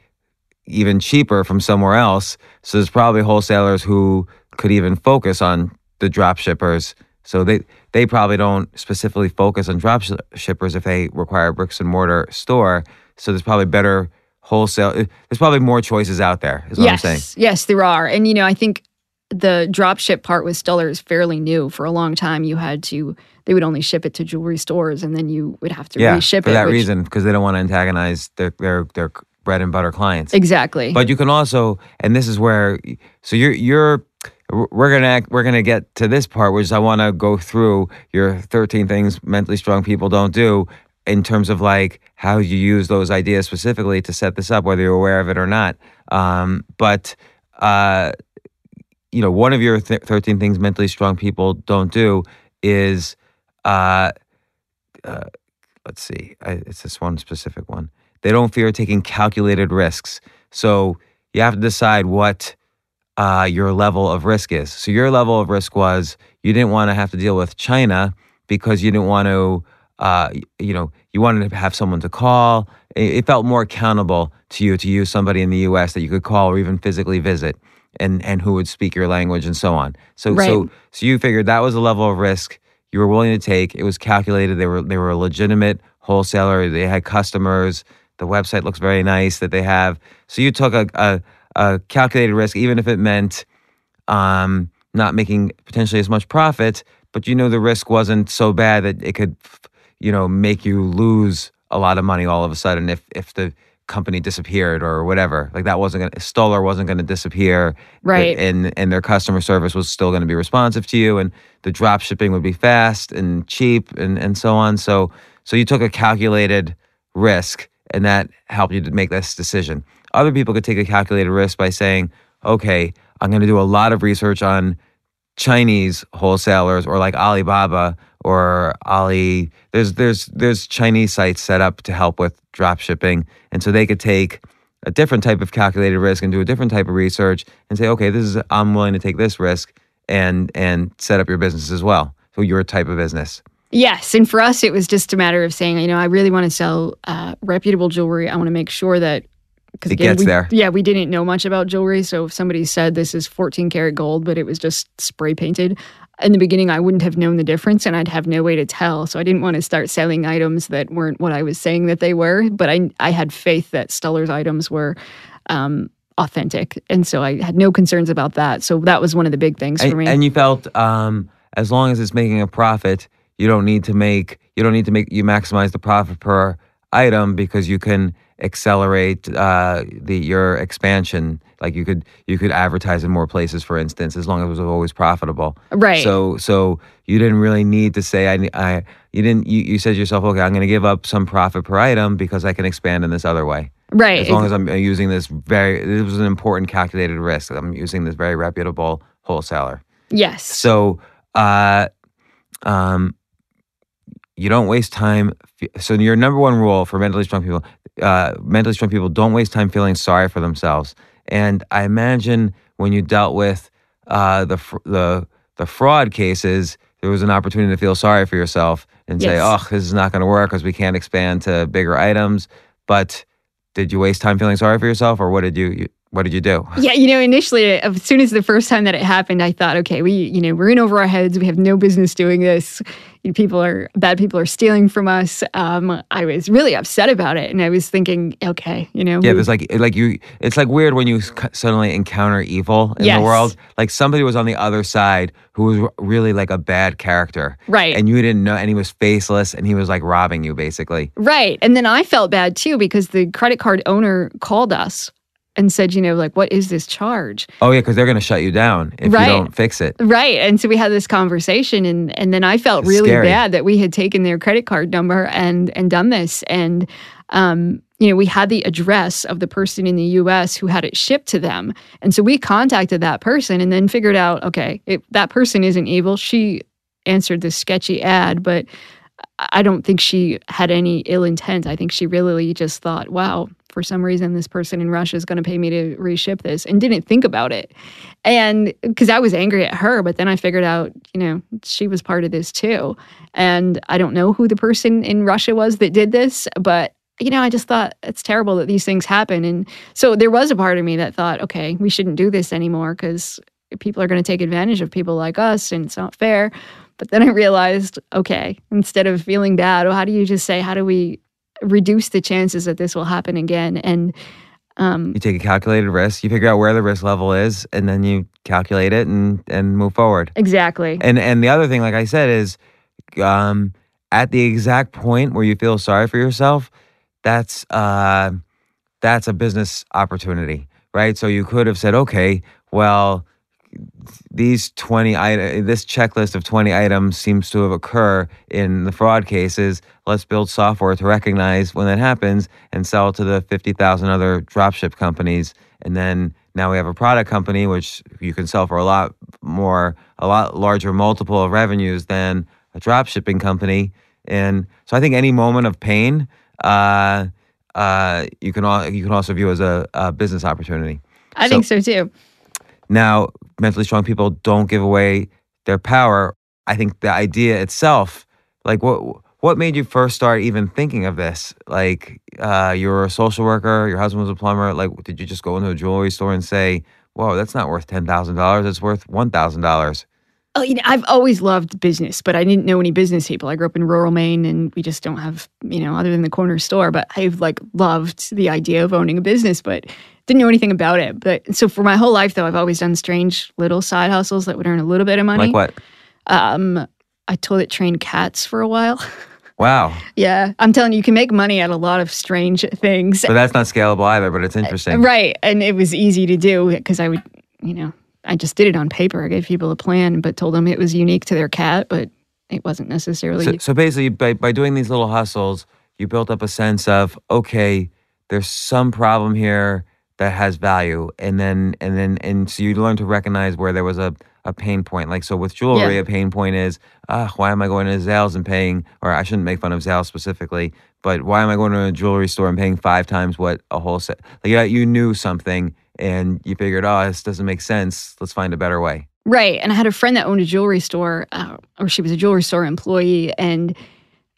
even cheaper from somewhere else. So there's probably wholesalers who could even focus on the drop shippers. So they they probably don't specifically focus on drop sh- shippers if they require a bricks and mortar store. So there's probably better wholesale. There's probably more choices out there. Is what yes, I'm saying. yes, there are, and you know, I think the drop ship part with Stuller is fairly new. For a long time, you had to they would only ship it to jewelry stores, and then you would have to Yeah, reship for it. For that which- reason, because they don't want to antagonize their their their bread and butter clients. exactly. But you can also, and this is where, so you're you're we're gonna act, we're gonna get to this part, which is I want to go through your 13 things mentally strong people don't do in terms of like how you use those ideas specifically to set this up, whether you're aware of it or not. Um, but uh, you know, one of your th- 13 things mentally strong people don't do is, uh, uh, let's see, I, it's this one specific one. They don't fear taking calculated risks. So you have to decide what uh, your level of risk is. So your level of risk was you didn't want to have to deal with China because you didn't want to, uh, you know, you wanted to have someone to call. It, it felt more accountable to you to use somebody in the U.S. that you could call or even physically visit, and and who would speak your language and so on. So Right. so so you figured that was a level of risk you were willing to take. It was calculated. They were they were a legitimate wholesaler. They had customers. The website looks very nice that they have. So you took a a, a calculated risk, even if it meant um, not making potentially as much profit. But you know the risk wasn't so bad that it could, you know, make you lose a lot of money all of a sudden if if the company disappeared or whatever. Like that wasn't gonna Stuller wasn't gonna disappear. Right. And and their customer service was still gonna be responsive to you and the drop shipping would be fast and cheap and, and so on. So so you took a calculated risk and that helped you to make this decision. Other people could take a calculated risk by saying, okay, I'm gonna do a lot of research on Chinese wholesalers or like Alibaba or Ali. There's there's there's Chinese sites set up to help with drop shipping, and so they could take a different type of calculated risk and do a different type of research and say, okay, this is I'm willing to take this risk and and set up your business as well. So your type of business. Yes, and for us, it was just a matter of saying, you know, I really want to sell uh, reputable jewelry. I want to make sure that because It gets we, there. Yeah, we didn't know much about jewelry, so if somebody said this is 14 karat gold, but it was just spray painted. In the beginning, I wouldn't have known the difference, and I'd have no way to tell. So I didn't want to start selling items that weren't what I was saying that they were. But I, I had faith that Stuller's items were um, authentic, and so I had no concerns about that. So that was one of the big things for And, me. and you felt um, as long as it's making a profit, you don't need to make you don't need to make you maximize the profit per item because you can accelerate uh, the your expansion. Like you could you could advertise in more places, for instance, as long as it was always profitable. Right. So so you didn't really need to say I I you didn't you, you said to yourself okay I'm going to give up some profit per item because I can expand in this other way. right. As long as I'm using this very this was an important calculated risk. I'm using this very reputable wholesaler. yes. So, uh, um, you don't waste time. So, your number one rule for mentally strong people, uh, mentally strong people don't waste time feeling sorry for themselves. And I imagine when you dealt with uh, the fr- the the fraud cases, there was an opportunity to feel sorry for yourself and say, "Oh, this is not going to work because we can't expand to bigger items." But did you waste time feeling sorry for yourself, or what did you, you what did you do? Yeah, you know, initially, as soon as the first time that it happened, I thought, okay, we, you know, we're in over our heads. We have no business doing this. People are bad. People are stealing from us. Um, I was really upset about it, and I was thinking, okay, you know, Yeah, there's like like you. It's like weird when you suddenly encounter evil in Yes. the world. Like somebody was on the other side who was really like a bad character, Right. And you didn't know, and he was faceless, and he was like robbing you basically. right. And then I felt bad too because the credit card owner called us and said, you know, like, what is this charge? Oh yeah, because they're gonna shut you down if Right. you don't fix it. Right. And so we had this conversation and and then I felt It's really scary. bad that we had taken their credit card number and and done this. And um, you know, we had the address of the person in the US who had it shipped to them. And so we contacted that person and then figured out, okay, it, that person isn't evil. She answered this sketchy ad, but I don't think she had any ill intent. I think she really just thought, wow, for some reason, this person in Russia is going to pay me to reship this and didn't think about it. And because I was angry at her, but then I figured out, you know, she was part of this too. And I don't know who the person in Russia was that did this, but you know, I just thought it's terrible that these things happen. And so there was a part of me that thought, okay, we shouldn't do this anymore because people are going to take advantage of people like us and it's not fair. But then I realized, okay, instead of feeling bad, well, how do you just say, how do we reduce the chances that this will happen again? And um, You take a calculated risk, you figure out where the risk level is, and then you calculate it and and move forward. exactly. And and the other thing, like I said, is um, at the exact point where you feel sorry for yourself, that's uh, that's a business opportunity, right? So you could have said, okay, well, these twenty item, this checklist of twenty items seems to have occur in the fraud cases. Let's build software to recognize when that happens and sell to the fifty thousand other dropship companies, and then. Now we have a product company which you can sell for a lot more, a lot larger multiple of revenues than a dropshipping company. And so I think any moment of pain, uh, uh, you can al- you can also view as a, a business opportunity. I so- think so too. Now, mentally strong people don't give away their power. I think the idea itself, like what what made you first start even thinking of this? Like uh, you were a social worker, your husband was a plumber. Like, did you just go into a jewelry store and say, "Whoa, that's not worth ten thousand dollars. It's worth one thousand dollars." Oh, you know, I've always loved business, but I didn't know any business people. I grew up in rural Maine, and we just don't have, you know, other than the corner store. But I've like loved the idea of owning a business, but didn't know anything about it. But so for my whole life, though, I've always done strange little side hustles that would earn a little bit of money. Like what? Um, I toilet trained cats for a while. Wow. yeah, I'm telling you, you can make money at a lot of strange things. But that's not scalable either. But it's interesting. Right. And it was easy to do because I would, you know, I just did it on paper. I gave people a plan, but told them it was unique to their cat, but it wasn't necessarily. So, so basically, by, by doing these little hustles, you built up a sense of okay, there's some problem here that has value, and then and then and so you learn to recognize where there was a, a pain point. Like so with jewelry, Yeah. a pain point is, ah, why am I going to Zales and paying? Or I shouldn't make fun of Zales specifically, but why am I going to a jewelry store and paying five times what a wholesale? Like yeah, you knew something, and you figured, oh, this doesn't make sense. Let's find a better way. right. And I had a friend that owned a jewelry store, uh, or she was a jewelry store employee, and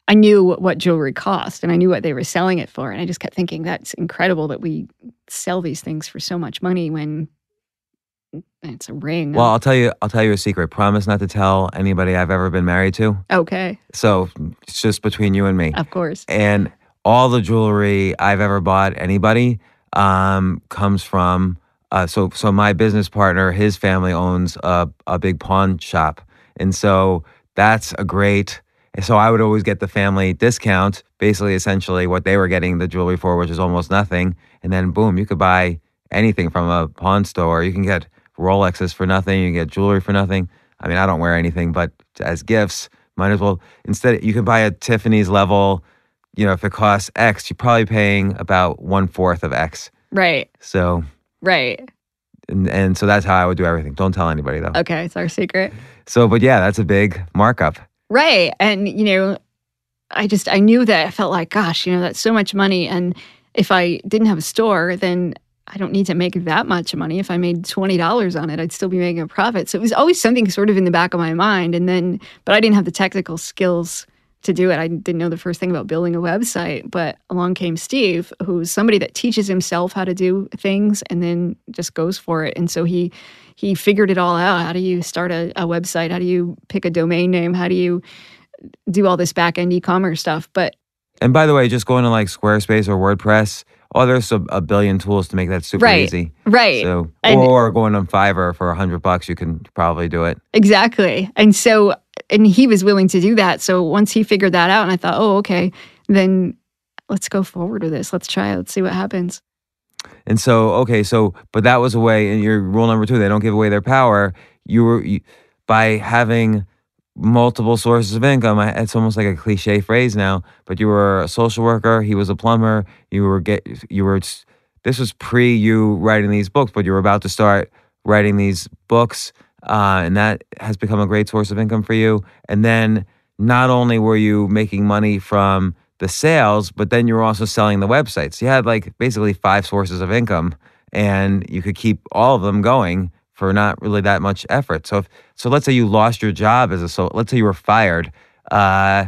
I knew what jewelry cost and I knew what they were selling it for. And I just kept thinking, that's incredible that we sell these things for so much money when it's a ring. Well, I'll tell you, I'll tell you a secret. Promise not to tell anybody I've ever been married to. okay. So it's just between you and me. Of course. And all the jewelry I've ever bought anybody um, comes from. Uh, so so my business partner, his family owns a a big pawn shop, and so that's a great. So I would always get the family discount, basically, essentially what they were getting the jewelry for, which is almost nothing. And then boom, you could buy anything from a pawn store. You can get Rolexes for nothing. You can get jewelry for nothing. I mean, I don't wear anything, but as gifts, might as well. Instead, you can buy a Tiffany's level. You know, if it costs X, you're probably paying about one fourth of X. Right. So, Right. and, and so that's how I would do everything. Don't tell anybody though. Okay. It's our secret. So, but yeah, that's a big markup. Right. And, you know, I just, I knew that I felt like, gosh, you know, that's so much money. And if I didn't have a store, then I don't need to make that much money. If I made $20 on it, I'd still be making a profit. So it was always something sort of in the back of my mind. And then, but I didn't have the technical skills to do it. I didn't know the first thing about building a website, but along came Steve, who's somebody that teaches himself how to do things and then just goes for it. And so he he figured it all out. How do you start a, a website? How do you pick a domain name? How do you do all this back end e-commerce stuff? But And by the way, just going to like Squarespace or WordPress, oh, there's a, a billion tools to make that super Right. easy. right. So, And- or going on Fiverr for a hundred bucks, you can probably do it. Exactly. And so, and he was willing to do that. So once he figured that out, and I thought, oh, okay, then let's go forward with this. Let's try it. Let's see what happens. And so, okay, so but that was a way. And your rule number two, they don't give away their power. You were you, by having multiple sources of income. I, it's almost like a cliche phrase now, but you were a social worker. He was a plumber. You were get you were. This was pre you writing these books, but you were about to start writing these books, uh, and that has become a great source of income for you. And then not only were you making money from the sales, but then you were also selling the websites. You had like basically five sources of income, and you could keep all of them going for not really that much effort. So, if, so let's say you lost your job as a so. Let's say you were fired. Uh,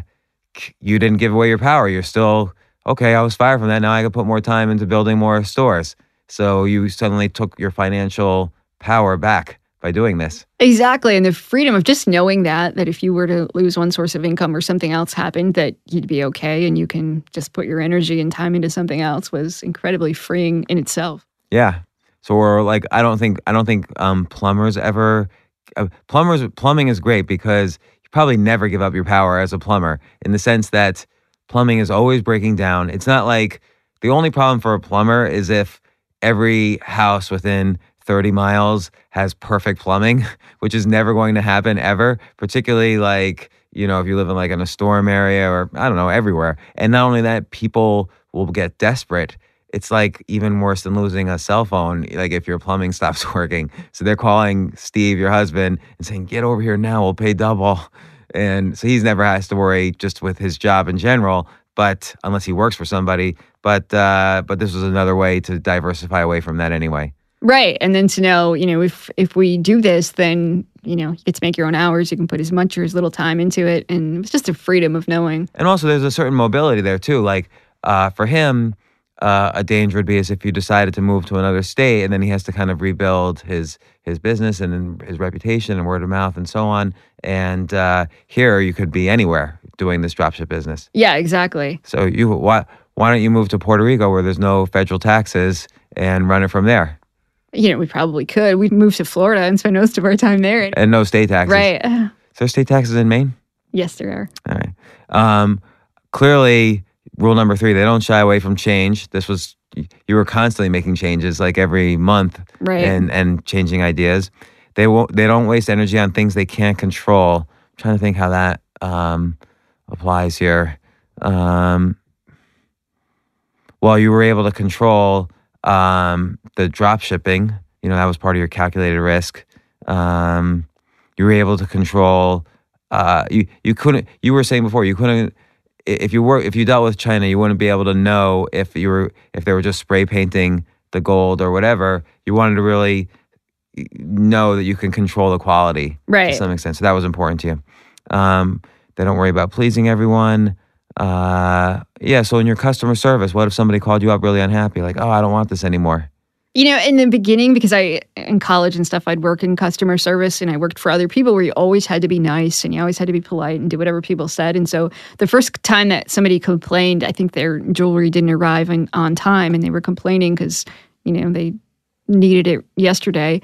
you didn't give away your power. You're still okay. I was fired from that. Now I can put more time into building more stores. So you suddenly took your financial power back by doing this. Exactly. And the freedom of just knowing that, that if you were to lose one source of income or something else happened, that you'd be okay and you can just put your energy and time into something else was incredibly freeing in itself. Yeah. So we're like, I don't think I don't think um, plumbers ever. Uh, plumbers plumbing is great because you probably never give up your power as a plumber in the sense that plumbing is always breaking down. It's not like the only problem for a plumber is if every house within 30 miles has perfect plumbing, which is never going to happen ever, particularly like, you know, if you live in like in a storm area or I don't know, everywhere. And not only that, people will get desperate. It's like even worse than losing a cell phone, like if your plumbing stops working. So they're calling Steve, your husband, and saying, Get over here now, we'll pay double. And so he's never has to worry just with his job in general, but unless he works for somebody. But uh, but this was another way to diversify away from that anyway. Right. And then to know, you know, if if we do this, then, you know, you get to make your own hours. You can put as much or as little time into it. And it's just a freedom of knowing. And also, there's a certain mobility there too. Like uh, for him, uh, a danger would be as if you decided to move to another state, and then he has to kind of rebuild his his business and his reputation and word of mouth and so on. And uh, here, you could be anywhere doing this dropship business. Yeah, exactly. So you why why don't you move to Puerto Rico where there's no federal taxes and run it from there? You know, we probably could. We'd move to Florida and spend most of our time there. And no state taxes. Right. Is there state taxes in Maine? Yes, there are. All right. Um, clearly, rule number three: they don't shy away from change. This was you were constantly making changes, like every month, Right. and and changing ideas. They won't. They don't waste energy on things they can't control. I'm trying to think how that um, applies here. Um, well, you were able to control um, the drop shipping. You know that was part of your calculated risk. Um, you were able to control. Uh, you you couldn't. You were saying before you couldn't. If you were if you dealt with China, you wouldn't be able to know if you were if they were just spray painting the gold or whatever. You wanted to really know that you can control the quality right. to some extent. So that was important to you. Um, they don't worry about pleasing everyone. Uh, yeah. So in your customer service, what if somebody called you up really unhappy, like, "Oh, I don't want this anymore." You know, in the beginning, because I, in college and stuff, I'd work in customer service and I worked for other people where you always had to be nice and you always had to be polite and do whatever people said. And so the first time that somebody complained, I think their jewelry didn't arrive on, on time and they were complaining because, you know, they needed it yesterday.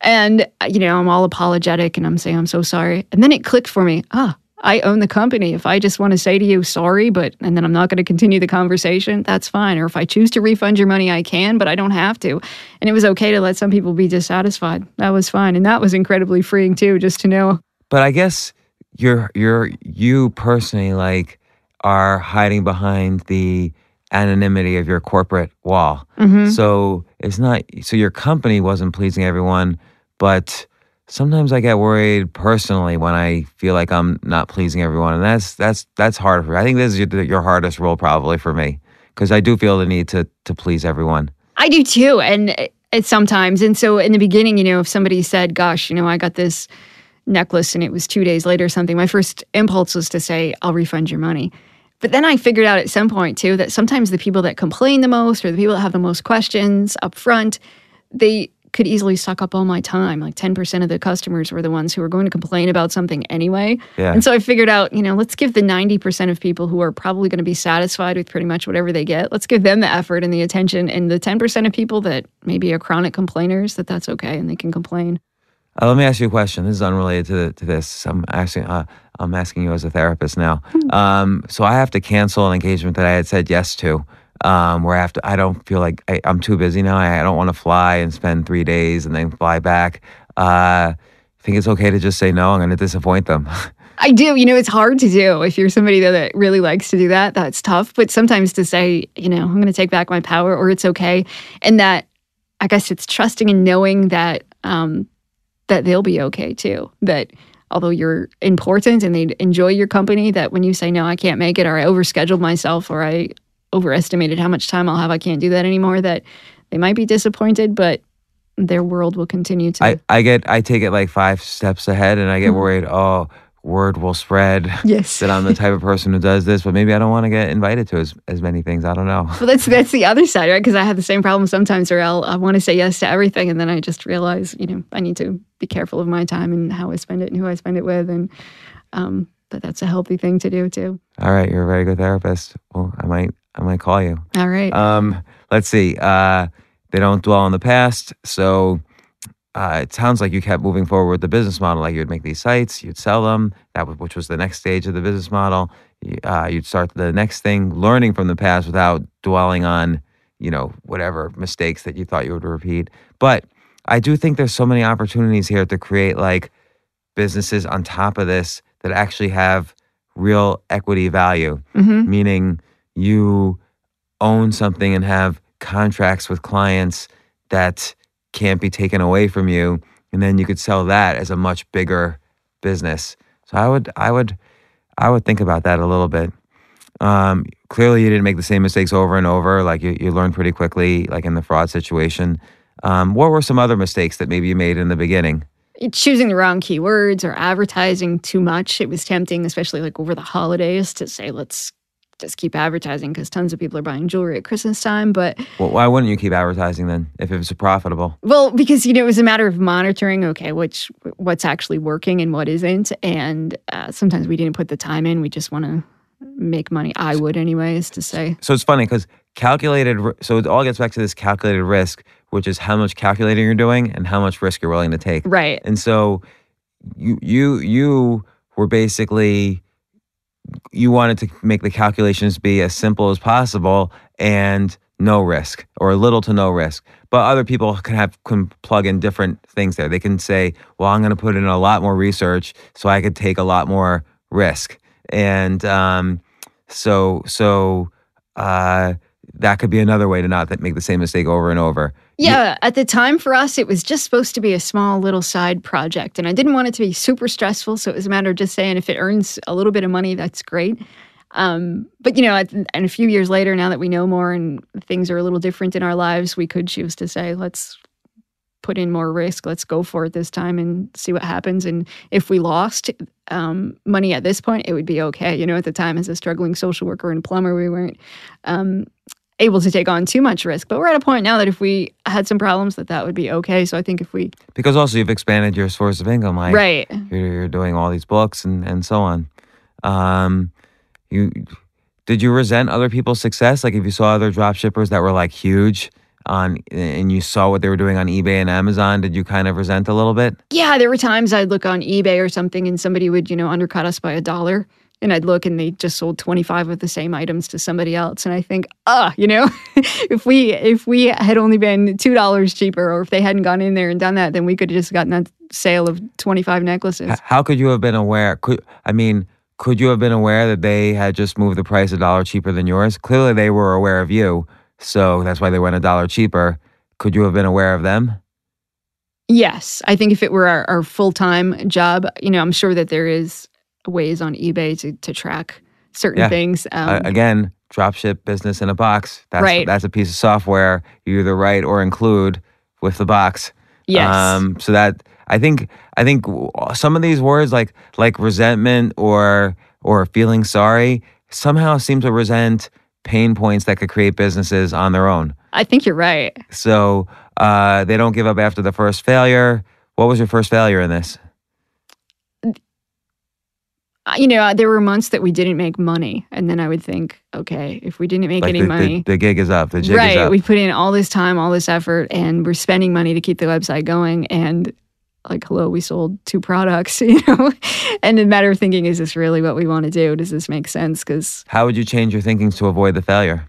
And, uh, you know, I'm all apologetic and I'm saying, I'm so sorry. And then it clicked for me. Ah, I own the company. If I just want to say to you, sorry, but, and then I'm not going to continue the conversation, that's fine. Or if I choose to refund your money, I can, but I don't have to. And it was okay to let some people be dissatisfied. That was fine. And that was incredibly freeing too, just to know. But I guess you're you're you personally like are hiding behind the anonymity of your corporate wall. Mm-hmm. So it's not so your company wasn't pleasing everyone, but sometimes I get worried personally when I feel like I'm not pleasing everyone, and that's that's that's hard for me. I think this is your, your hardest role probably for me because I do feel the need to to please everyone. I do too. And it- it's sometimes. And so in the beginning, you know, if somebody said, gosh, you know, I got this necklace and it was two days later or something, my first impulse was to say, I'll refund your money. But then I figured out at some point too that sometimes the people that complain the most or the people that have the most questions up front, they could easily suck up all my time. Like 10% of the customers were the ones who were going to complain about something anyway. Yeah. And so I figured out, you know, let's give the 90% of people who are probably going to be satisfied with pretty much whatever they get, let's give them the effort and the attention. And the 10% of people that maybe are chronic complainers, that that's okay and they can complain. Uh, let me ask you a question. This is unrelated to to this. I'm asking. Uh, I'm asking you as a therapist now. Um, so I have to cancel an engagement that I had said yes to. Um, where I have to. I don't feel like I, I'm too busy now. I, I don't want to fly and spend three days and then fly back. Uh, I think it's okay to just say no. I'm going to disappoint them. I do. You know, it's hard to do. If you're somebody though, that really likes to do that, that's tough. But sometimes to say, you know, I'm going to take back my power or it's okay. And that, I guess it's trusting and knowing that, um, that they'll be okay too. That although you're important and they enjoy your company, that when you say, no, I can't make it, or I overscheduled myself, or I overestimated how much time I'll have, I can't do that anymore, that they might be disappointed, but their world will continue to. I, I get I take it like five steps ahead and I get worried. Oh, word will spread Yes. that I'm the type of person who does this, but maybe I don't want to get invited to as, as many things. I don't know. Well, that's that's the other side, right? Because I have the same problem sometimes, where I'll I want to say yes to everything, and then I just realize, you know, I need to be careful of my time and how I spend it and who I spend it with, and um, but that's a healthy thing to do too. All right, you're a very good therapist. Well, I might I might call you. All right. Um, let's see. Uh, they don't dwell on the past, so uh, it sounds like you kept moving forward with the business model. Like you'd make these sites, you'd sell them. That was, which was the next stage of the business model. You- Uh, you'd start the next thing, learning from the past without dwelling on, you know, whatever mistakes that you thought you would repeat. But I do think there's so many opportunities here to create like businesses on top of this that actually have real equity value hmm meaning you own something and have contracts with clients that can't be taken away from you and then you could sell that as a much bigger business. So i would i would i would think about that a little bit. Um, clearly you didn't make the same mistakes over and over like you, you learned pretty quickly like in the fraud situation. Um, what were some other mistakes that maybe you made in the beginning? Choosing the wrong keywords or advertising too much. It was tempting, especially like over the holidays, to say let's just keep advertising because tons of people are buying jewelry at Christmas time, but well, why wouldn't you keep advertising then if it was profitable Well, because you know it was a matter of monitoring. Okay, which what's actually working and what isn't, and uh, sometimes we didn't put the time in. We just want to make money. I would, anyways, to say So it's funny because calculated. So it all gets back to this calculated risk, which is how much calculating you're doing and how much risk you're willing to take. right. And so you you you were basically you wanted to make the calculations be as simple as possible and no risk or little to no risk. But other people can have can plug in different things there. They can say, "Well, I'm going to put in a lot more research so I could take a lot more risk." And um, so so uh, that could be another way to not make the same mistake over and over. Yeah, at the time for us, it was just supposed to be a small little side project, and I didn't want it to be super stressful. So it was a matter of just saying, if it earns a little bit of money, that's great. Um, but you know, and a few years later, now that we know more and things are a little different in our lives, we could choose to say, let's put in more risk. Let's go for it this time and see what happens. And if we lost um, money at this point, it would be okay. You know, at the time, as a struggling social worker and plumber, we weren't um, able to take on too much risk. But we're at a point now that if we had some problems, that that would be okay. So I think if we Because also you've expanded your source of income. Like right, you're, you're doing all these books and, and so on. Um, you did you resent other people's success? Like if you saw other drop shippers that were like huge on and you saw what they were doing on eBay and Amazon, did you kind of resent a little bit? yeah, there were times I'd look on eBay or something, and somebody would you know undercut us by a dollar. And I'd look and they just sold 25 of the same items to somebody else. And I think, ah, you know, if we if we had only been two dollars cheaper or if they hadn't gone in there and done that, then we could have just gotten that sale of 25 necklaces. How could you have been aware? Could I mean, could you have been aware that they had just moved the price a dollar cheaper than yours? Clearly, they were aware of you, so that's why they went a dollar cheaper. Could you have been aware of them? Yes, I think if it were our, our full time job, you know, I'm sure that there is ways on eBay to, to track certain Yeah. things. Um, uh, again, dropship business in a box. That's Right. that's a piece of software you either write or include with the box. yes, Um, so that I think I think some of these words like like resentment or or feeling sorry somehow seem to resent pain points that could create businesses on their own. I think you're right. So uh, they don't give up after the first failure. What was your first failure in this? You know, there were months that we didn't make money, and then I would think, okay, if we didn't make Like any the, money, the, the gig is up. The jig is right? up. We put in all this time, all this effort, and we're spending money to keep the website going. And like, hello, we sold two products, you know. and a matter of thinking, is this really what we want to do? Does this make sense? Because How would you change your thinking to avoid the failure?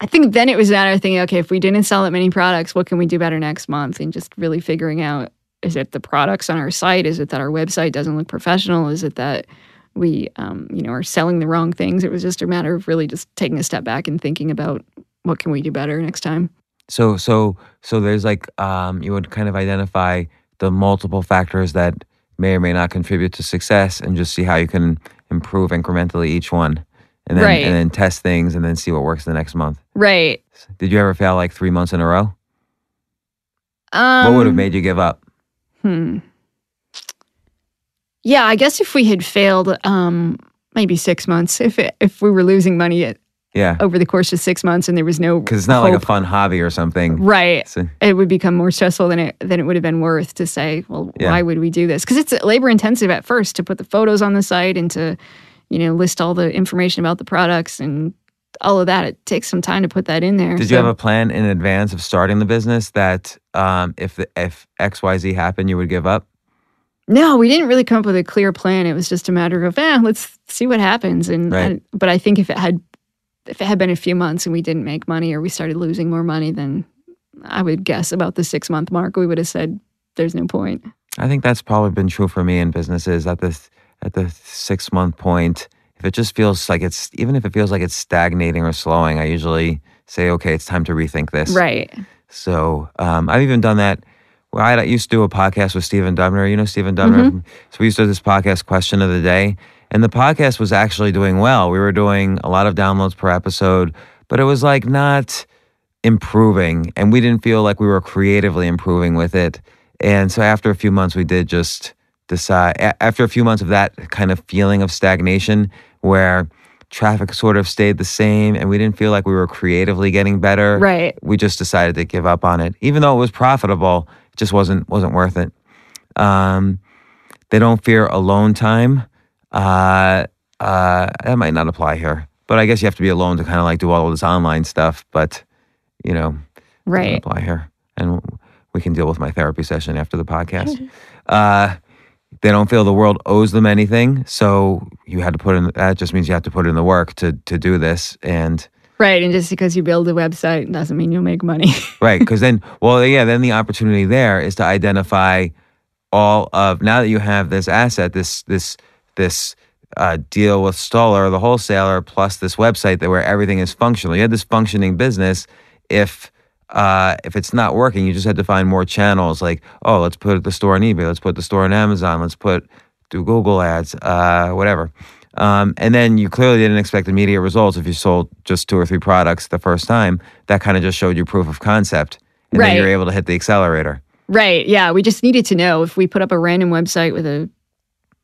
I think then it was a matter of thinking, okay, if we didn't sell that many products, what can we do better next month? And just really figuring out is it the products on our site? Is it that our website doesn't look professional? Is it that we, um, you know, are selling the wrong things? It was just a matter of really just taking a step back and thinking about what can we do better next time. So so so there's like um, you would kind of identify the multiple factors that may or may not contribute to success, and just see how you can improve incrementally each one, and then Right. and then test things, and then see what works the next month. Right. Did you ever fail like three months in a row? Um, what would have made you give up? Hmm. Yeah, I guess if we had failed, um, maybe six months. If it, if we were losing money at, Yeah. over the course of six months and there was no Because it's not like a fun hobby or something. right, So- it would become more stressful than it than it would have been worth to say, well, Yeah. why would we do this? Because it's labor intensive at first to put the photos on the site and to, you know, list all the information about the products and all of that. It takes some time to put that in there. Did you have a plan in advance of starting the business that um, if the, if X Y Z happened, you would give up? No, we didn't really come up with a clear plan. It was just a matter of, eh, let's see what happens. And Right. I- but I think if it had if it had been a few months and we didn't make money or we started losing more money, then I would guess about the six month mark, we would have said, "There's no point." I think that's probably been true for me in businesses at the at the six month point. If it just feels like it's even if it feels like it's stagnating or slowing, I usually say, okay, it's time to rethink this. Right. So um, I've even done that. Well, I used to do a podcast with Stephen Dubner. You know Stephen Dubner. So we used to do this podcast, Question of the Day, and the podcast was actually doing well. We were doing a lot of downloads per episode, but it was like not improving, and we didn't feel like we were creatively improving with it. And so after a few months, we did just decide. After a few months of that kind of feeling of stagnation, where traffic sort of stayed the same, and we didn't feel like we were creatively getting better Right. we just decided to give up on it, even though it was profitable. It just wasn't wasn't worth it. Um, they don't fear alone time. Uh, uh, that might not apply here, but I guess you have to be alone to kind of like do all of this online stuff. But you know, Right. apply here, and we can deal with my therapy session after the podcast. uh, they don't feel the world owes them anything, so you had to put in. That just means you have to put in the work to to do this, and Right. And just because you build a website doesn't mean you'll make money. right because then well yeah then the opportunity there is to identify all of now that you have this asset this this this uh, deal with Stuller the wholesaler plus this website that where everything is functional you had this functioning business if uh, if it's not working you just had to find more channels like oh let's put the store on ebay let's put the store on amazon let's put do google ads uh, whatever um, and then you clearly didn't expect immediate results if you sold just two or three products the first time. That kind of just showed you proof of concept. And then you're able to hit the accelerator. right. Yeah. We just needed to know if we put up a random website with a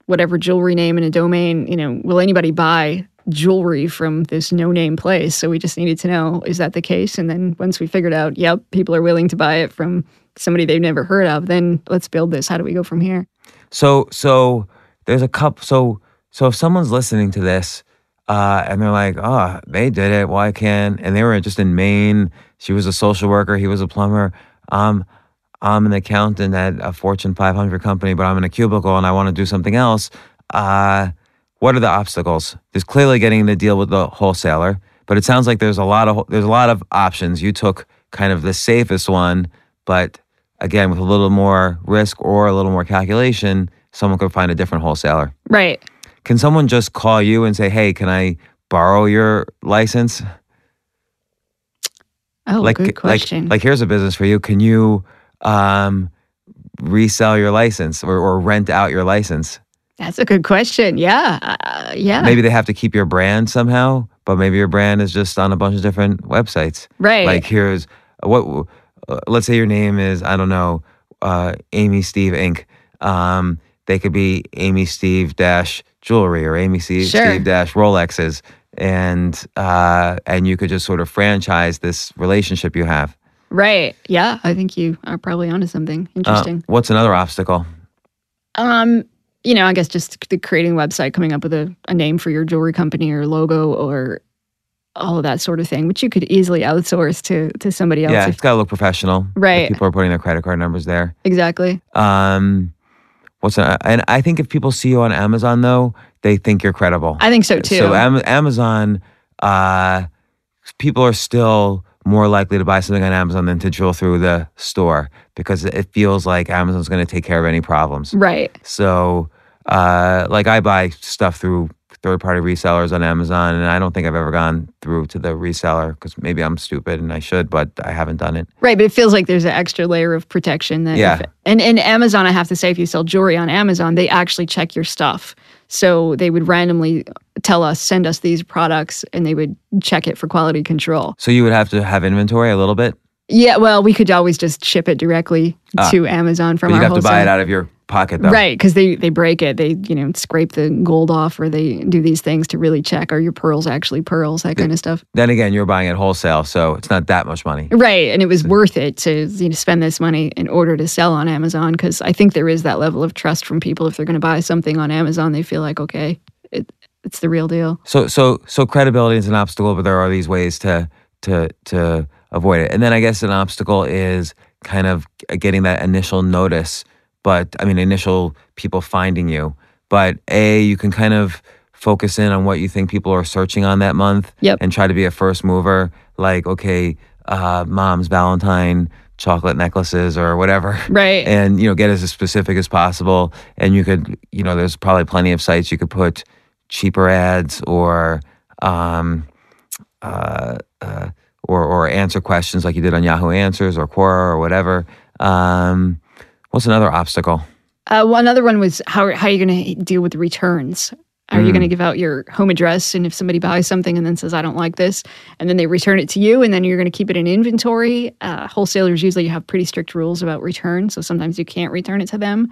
whatever jewelry name and a domain, you know, will anybody buy jewelry from this no name place? So we just needed to know is that the case? And then once we figured out, yep, people are willing to buy it from somebody they've never heard of, then let's build this. How do we go from here? So so there's a couple so so if someone's listening to this uh, and they're like, oh, they did it, why can't and they were just in Maine, she was a social worker, he was a plumber. Um I'm an accountant at a Fortune 500 company, but I'm in a cubicle and I want to do something else. Uh, what are the obstacles? There's clearly getting the deal with the wholesaler, but it sounds like there's a lot of there's a lot of options. You took kind of the safest one, but again, with a little more risk or a little more calculation, someone could find a different wholesaler. Right. Can someone just call you and say, "Hey, can I borrow your license?" Oh, like good question. like like here's a business for you. Can you um, resell your license or, or rent out your license? That's a good question. Yeah. Uh, yeah. Maybe they have to keep your brand somehow, but maybe your brand is just on a bunch of different websites. Right. Like here's what. Uh, let's say your name is I don't know, uh, Amy Steve Inc. Um, they could be Amy Steve dash jewelry or Amy Steve, Sure. Steve dash Rolexes, and uh, and you could just sort of franchise this relationship you have. Right. Yeah. I think you are probably onto something Uh, interesting. what's another obstacle? um, you know, I guess just the creating a website, coming up with a, a name for your jewelry company or logo or all of that sort of thing, which you could easily outsource to to somebody else. Yeah, if- it's got to look professional. Right. people are putting their credit card numbers there. exactly. Um, what's a, and I think if people see you on Amazon though, they think you're credible. I think so too. So Am- Amazon, uh, people are still more likely to buy something on Amazon than to drill through the store because it feels like Amazon's going to take care of any problems. right. So, uh, like I buy stuff through third-party resellers on Amazon, and I don't think I've ever gone through to the reseller because maybe I'm stupid and I should, but I haven't done it. Right, but it feels like there's an extra layer of protection that Yeah. if- and and Amazon, I have to say, if you sell jewelry on Amazon, they actually check your stuff. So they would randomly tell us, send us these products, and they would check it for quality control. So you would have to have inventory a little bit, Yeah, well, we could always just ship it directly to Amazon from Ah. our you'd have to buy it out of your pocket though. Right, because they, they break it. They, you know, scrape the gold off or they do these things to really check are your pearls actually pearls, that kind of stuff. Then again, you're buying it wholesale, so it's not that much money. Right, and it was worth it to you know, spend this money in order to sell on Amazon because I think there is that level of trust from people. If they're going to buy something on Amazon, they feel like, okay, it, it's the real deal. So so so credibility is an obstacle, but there are these ways to to to avoid it. And then I guess an obstacle is kind of getting that initial notice, but I mean initial people finding you. But a you can kind of focus in on what you think people are searching on that month, Yep. and try to be a first mover. Like okay, uh, mom's Valentine chocolate necklaces or whatever Right. and you know get as specific as possible and you could you know there's probably plenty of sites you could put cheaper ads or um uh, uh or or answer questions like you did on Yahoo Answers or Quora or whatever um what's another obstacle Uh, well, another one was how, how are you going to deal with returns? Are you going to give out your home address? And if somebody buys something and then says, I don't like this, and then they return it to you, and then you're going to keep it in inventory, uh, wholesalers usually have pretty strict rules about return. So sometimes you can't return it to them.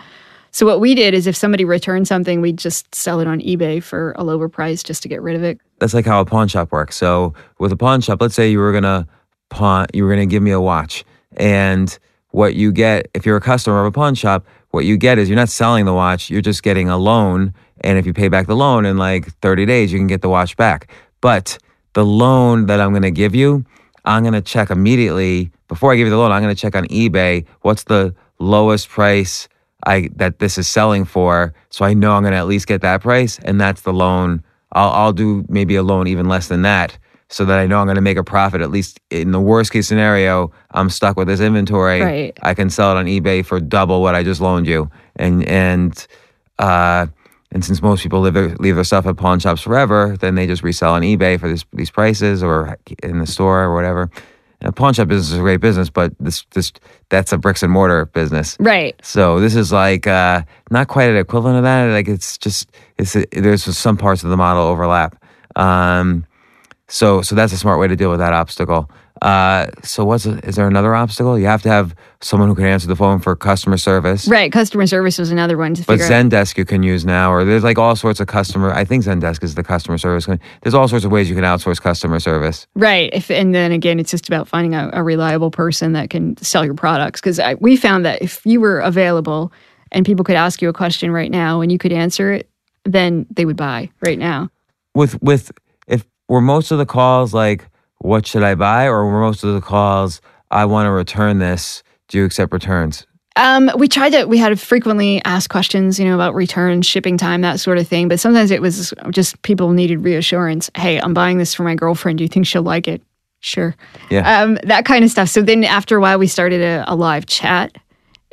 So what we did is if somebody returned something, we'd just sell it on eBay for a lower price just to get rid of it. That's like how a pawn shop works. So with a pawn shop, let's say you were gonna pawn, you were gonna give me a watch, and what you get if you're a customer of a pawn shop, what you get is you're not selling the watch, you're just getting a loan, and if you pay back the loan in like 30 days, you can get the watch back. But the loan that I'm gonna give you, I'm gonna check immediately before I give you the loan. I'm gonna check on eBay what's the lowest price I that this is selling for, so I know I'm gonna at least get that price, and that's the loan. I'll I'll do maybe a loan even less than that, so that I know I'm gonna make a profit. At least in the worst case scenario, I'm stuck with this inventory. Right. I can sell it on eBay for double what I just loaned you, and and uh, and since most people leave their leave their stuff at pawn shops forever, then they just resell on eBay for this, these prices or in the store or whatever. A pawn shop business is a great business, but this this that's a bricks and mortar business. Right. So this is like uh, not quite an equivalent of that. Like it's just it's there's some parts of the model overlap. Um, so so that's a smart way to deal with that obstacle. Uh, so what's is there another obstacle? You have to have someone who can answer the phone for customer service. Right. Customer service was another one to But figure out. Zendesk you can use now, or there's like all sorts of customer. I think Zendesk is the customer service. There's all sorts of ways you can outsource customer service. Right. If, and then again, it's just about finding a, a reliable person that can sell your products. Because we found that if you were available and people could ask you a question right now and you could answer it, then they would buy right now. with with if were most of the calls like what should I buy or were most of the calls I want to return this do you accept returns Um, we tried to, we had frequently asked questions, you know, about return, shipping time, that sort of thing. But sometimes it was just people needed reassurance. Hey, I'm buying this for my girlfriend. Do you think she'll like it? Sure. Yeah. Um, that kind of stuff. So then after a while, we started a, a live chat.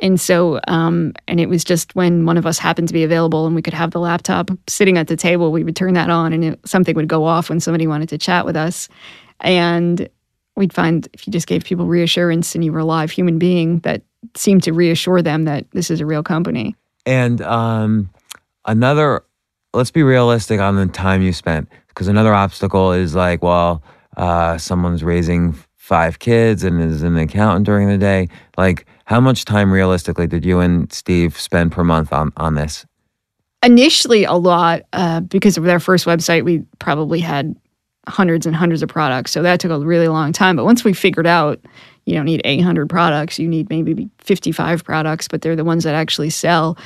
And so, um, and it was just when one of us happened to be available and we could have the laptop sitting at the table, we would turn that on and it, something would go off when somebody wanted to chat with us. And we'd find if you just gave people reassurance and you were a live human being that seemed to reassure them that this is a real company. and um another let's be realistic on the time you spent because another obstacle is like well uh someone's raising five kids and is an accountant during the day like how much time realistically did you and Steve spend per month on on this Initially, a lot uh, because of their first website, we probably had hundreds and hundreds of products. So that took a really long time. But once we figured out you don't need 800 products, you need maybe 55 products, but they're the ones that actually sell.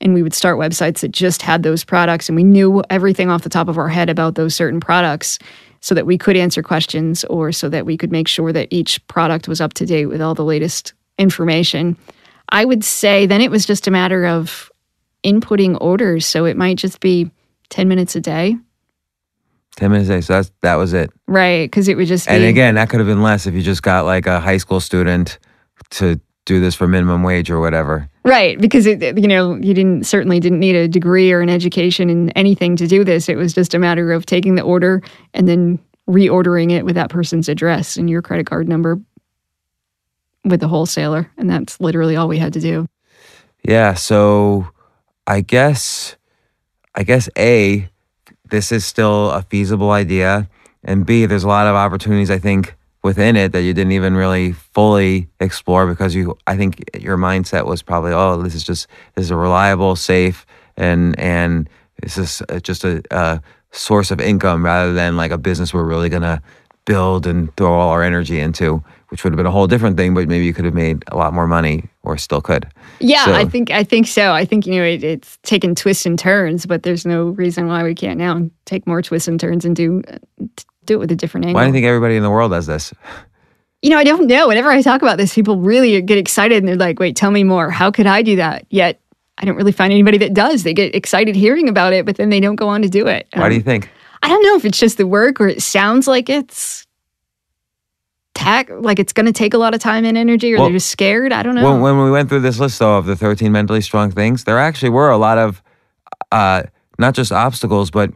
And we would start websites that just had those products, and we knew everything off the top of our head about those certain products so that we could answer questions or so that we could make sure that each product was up to date with all the latest information. I would say then it was just a matter of inputting orders. So it might just be 10 minutes a day. 10 minutes a day so that's that was it Right. Because it would just be. And again, that could have been less if you just got like a high school student to do this for minimum wage or whatever. Right, because it, you know you didn't certainly didn't need a degree or an education in anything to do this. It was just a matter of taking the order and then reordering it with that person's address and your credit card number with the wholesaler, and that's literally all we had to do. Yeah, so I guess I guess A, this is still a feasible idea. And B, there's a lot of opportunities I think within it that you didn't even really fully explore because you I think your mindset was probably oh this is just this is a reliable safe and and this is just a, a source of income rather than like a business we're really gonna build and throw all our energy into which would have been a whole different thing but maybe you could have made a lot more money or still could Yeah, So- I think I think so. I think you know it, it's taken twists and turns, but there's no reason why we can't now take more twists and turns and do do it with a different angle. why do you think everybody in the world does this You know, I don't know. Whenever I talk about this, people really get excited and they're like, "Wait, tell me more. How could I do that?" Yet I don't really find anybody that does. They get excited hearing about it, but then they don't go on to do it. why do you Um, think I don't know if it's just the work or it sounds like it's tack like it's going to take a lot of time and energy or Well, they're just scared. I don't know. When, when we went through this list, though, of the 13 mentally strong things, there actually were a lot of uh, not just obstacles, but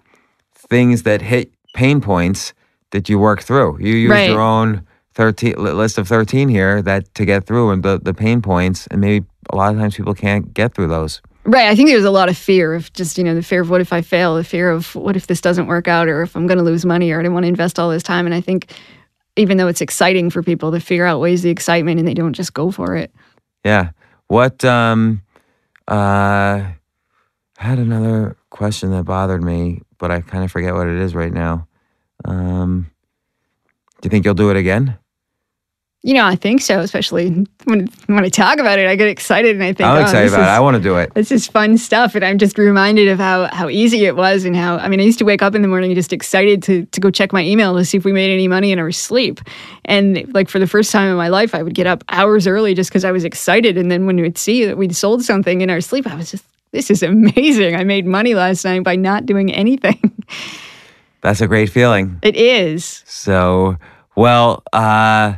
things that hit pain points that you work through. You use Right. your own 13 list of 13 here that to get through and the, the pain points, and maybe a lot of times people can't get through those. Right. I think there's a lot of fear of just, you know, the fear of what if I fail, the fear of what if this doesn't work out, or if I'm going to lose money, or I don't want to invest all this time. And I think even though it's exciting for people, to figure out ways the excitement and they don't just go for it. Yeah. What, um, uh, I had another question that bothered me, but I kind of forget what it is right now. Um, do you think you'll do it again? You know, I think so, especially when, when I talk about it, I get excited and I think, I'm oh, excited about it. is- I want to do it. This is fun stuff. And I'm just reminded of how, how easy it was and how, I mean, I used to wake up in the morning just excited to, to go check my email to see if we made any money in our sleep. And like for the first time in my life, I would get up hours early just because I was excited. And then when we'd see that we'd sold something in our sleep, I was just, this is amazing. I made money last night by not doing anything. That's a great feeling. it is. So, well, uh,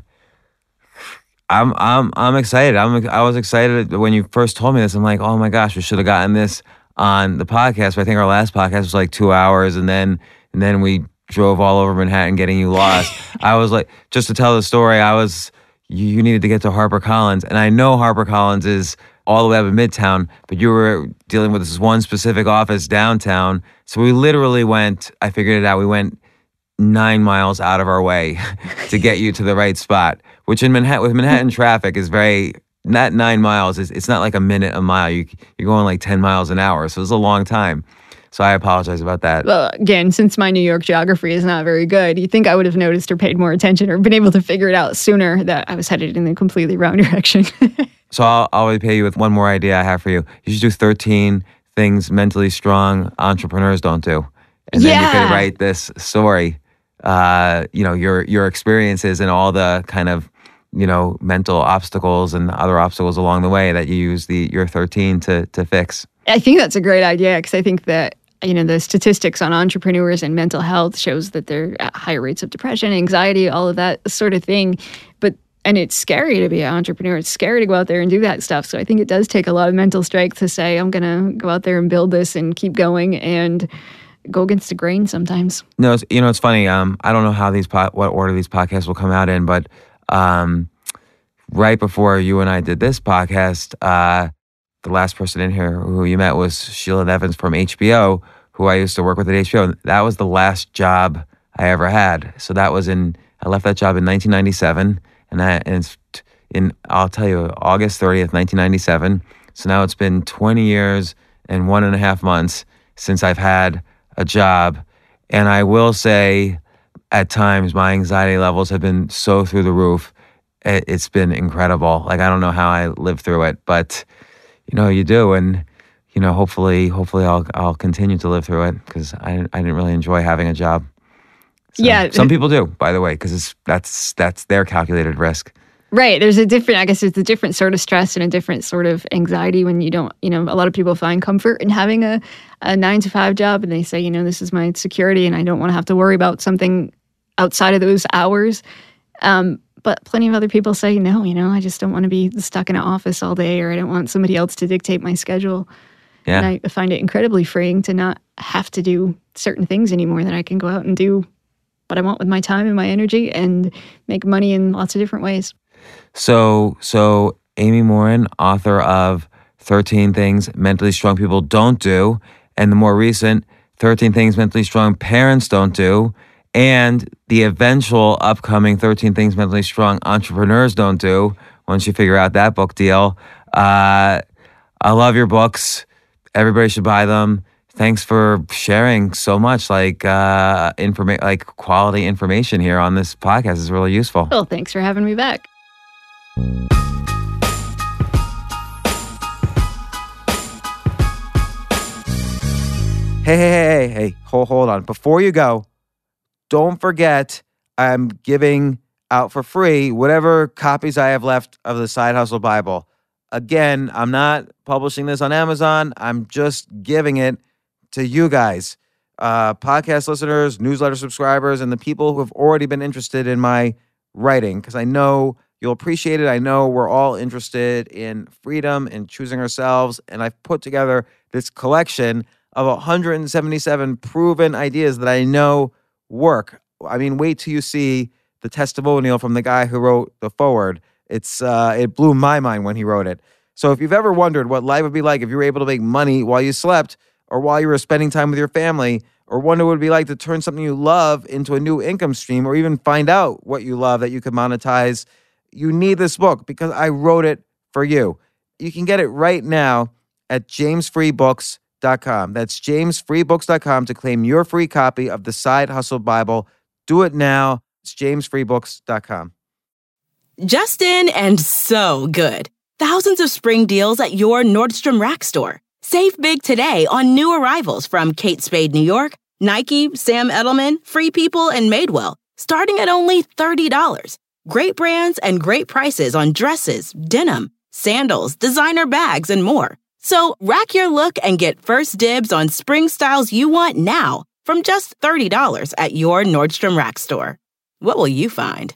I'm I'm I'm excited. I'm I was excited when you first told me this. I'm like, oh my gosh, we should have gotten this on the podcast. But I think our last podcast was like two hours, and then and then we drove all over Manhattan getting you lost. I was like, just to tell the story, I was you, you needed to get to Harper Collins, and I know Harper Collins is all the way up in Midtown, but you were dealing with this one specific office downtown. So we literally went. I figured it out. We went nine miles out of our way to get you to the right spot, which in Manhattan with Manhattan traffic is very not nine miles. It's, it's not like a minute a mile. You you're going like ten miles an hour, so it's a long time. So I apologize about that. Well, again, since my New York geography is not very good, you think I would have noticed or paid more attention or been able to figure it out sooner that I was headed in the completely wrong direction. So I'll, I'll repay you with one more idea I have for you. You should do thirteen things mentally strong entrepreneurs don't do, and then you Yeah. could write this story. Uh, you know your your experiences and all the kind of you know mental obstacles and other obstacles along the way that you use the your thirteen to to fix. I think that's a great idea because I think that you know the statistics on entrepreneurs and mental health shows that they're at higher rates of depression, anxiety, all of that sort of thing. But and it's scary to be an entrepreneur. It's scary to go out there and do that stuff. So I think it does take a lot of mental strength to say I'm going to go out there and build this and keep going and go against the grain sometimes. No, it's, you know it's funny. Um, I don't know how these po- what order these podcasts will come out in, but um, right before you and I did this podcast, uh, the last person in here who you met was Sheila Evans from HBO, who I used to work with at HBO. That was the last job I ever had. So that was in I left that job in 1997, and that and in I'll tell you August 30th, 1997. So now it's been 20 years and one and a half months since I've had a job, and I will say, at times my anxiety levels have been so through the roof. It, it's been incredible. Like I don't know how I lived through it, but you know you do, and you know hopefully, hopefully I'll I'll continue to live through it because I I didn't really enjoy having a job. So, Yeah. some people do, by the way, because it's that's that's their calculated risk. Right. There's a different, I guess it's a different sort of stress and a different sort of anxiety when you don't, you know, a lot of people find comfort in having a, a nine to five job and they say, you know, this is my security and I don't want to have to worry about something outside of those hours. Um, but plenty of other people say, no, you know, I just don't want to be stuck in an office all day or I don't want somebody else to dictate my schedule. Yeah. And I find it incredibly freeing to not have to do certain things anymore, that I can go out and do what I want with my time and my energy and make money in lots of different ways. So, so Amy Morin, author of 13 Things Mentally Strong People Don't Do, and the more recent 13 Things Mentally Strong Parents Don't Do, and the eventual upcoming 13 Things Mentally Strong Entrepreneurs Don't Do once you figure out that book deal. Uh, I love your books. Everybody should buy them. Thanks for sharing so much like uh informa- like quality information here on this podcast is really useful. Well, thanks for having me back. Hey, hey, hey, hey, hey, hold, hold on. Before you go, don't forget I'm giving out for free whatever copies I have left of the Side Hustle Bible. Again, I'm not publishing this on Amazon. I'm just giving it to you guys, uh, podcast listeners, newsletter subscribers, and the people who have already been interested in my writing, because I know you'll appreciate it. I know we're all interested in freedom and choosing ourselves. And I've put together this collection of 177 proven ideas that I know work. I mean, wait till you see the testimonial from the guy who wrote the foreword. It's uh, it blew my mind when he wrote it. So if you've ever wondered what life would be like if you were able to make money while you slept, or while you were spending time with your family, or wonder what it would be like to turn something you love into a new income stream, or even find out what you love that you could monetize, you need this book because I wrote it for you. You can get it right now at jamesfreebooks.com. That's jamesfreebooks.com to claim your free copy of the Side Hustle Bible. Do it now. It's jamesfreebooks.com. Justin and so good. Thousands of spring deals at your Nordstrom Rack store. Save big today on new arrivals from Kate Spade New York, Nike, Sam Edelman, Free People, and Madewell, starting at only $30. Great brands and great prices on dresses, denim, sandals, designer bags, and more. So rack your look and get first dibs on spring styles you want now from just $30 at your Nordstrom Rack store. What will you find?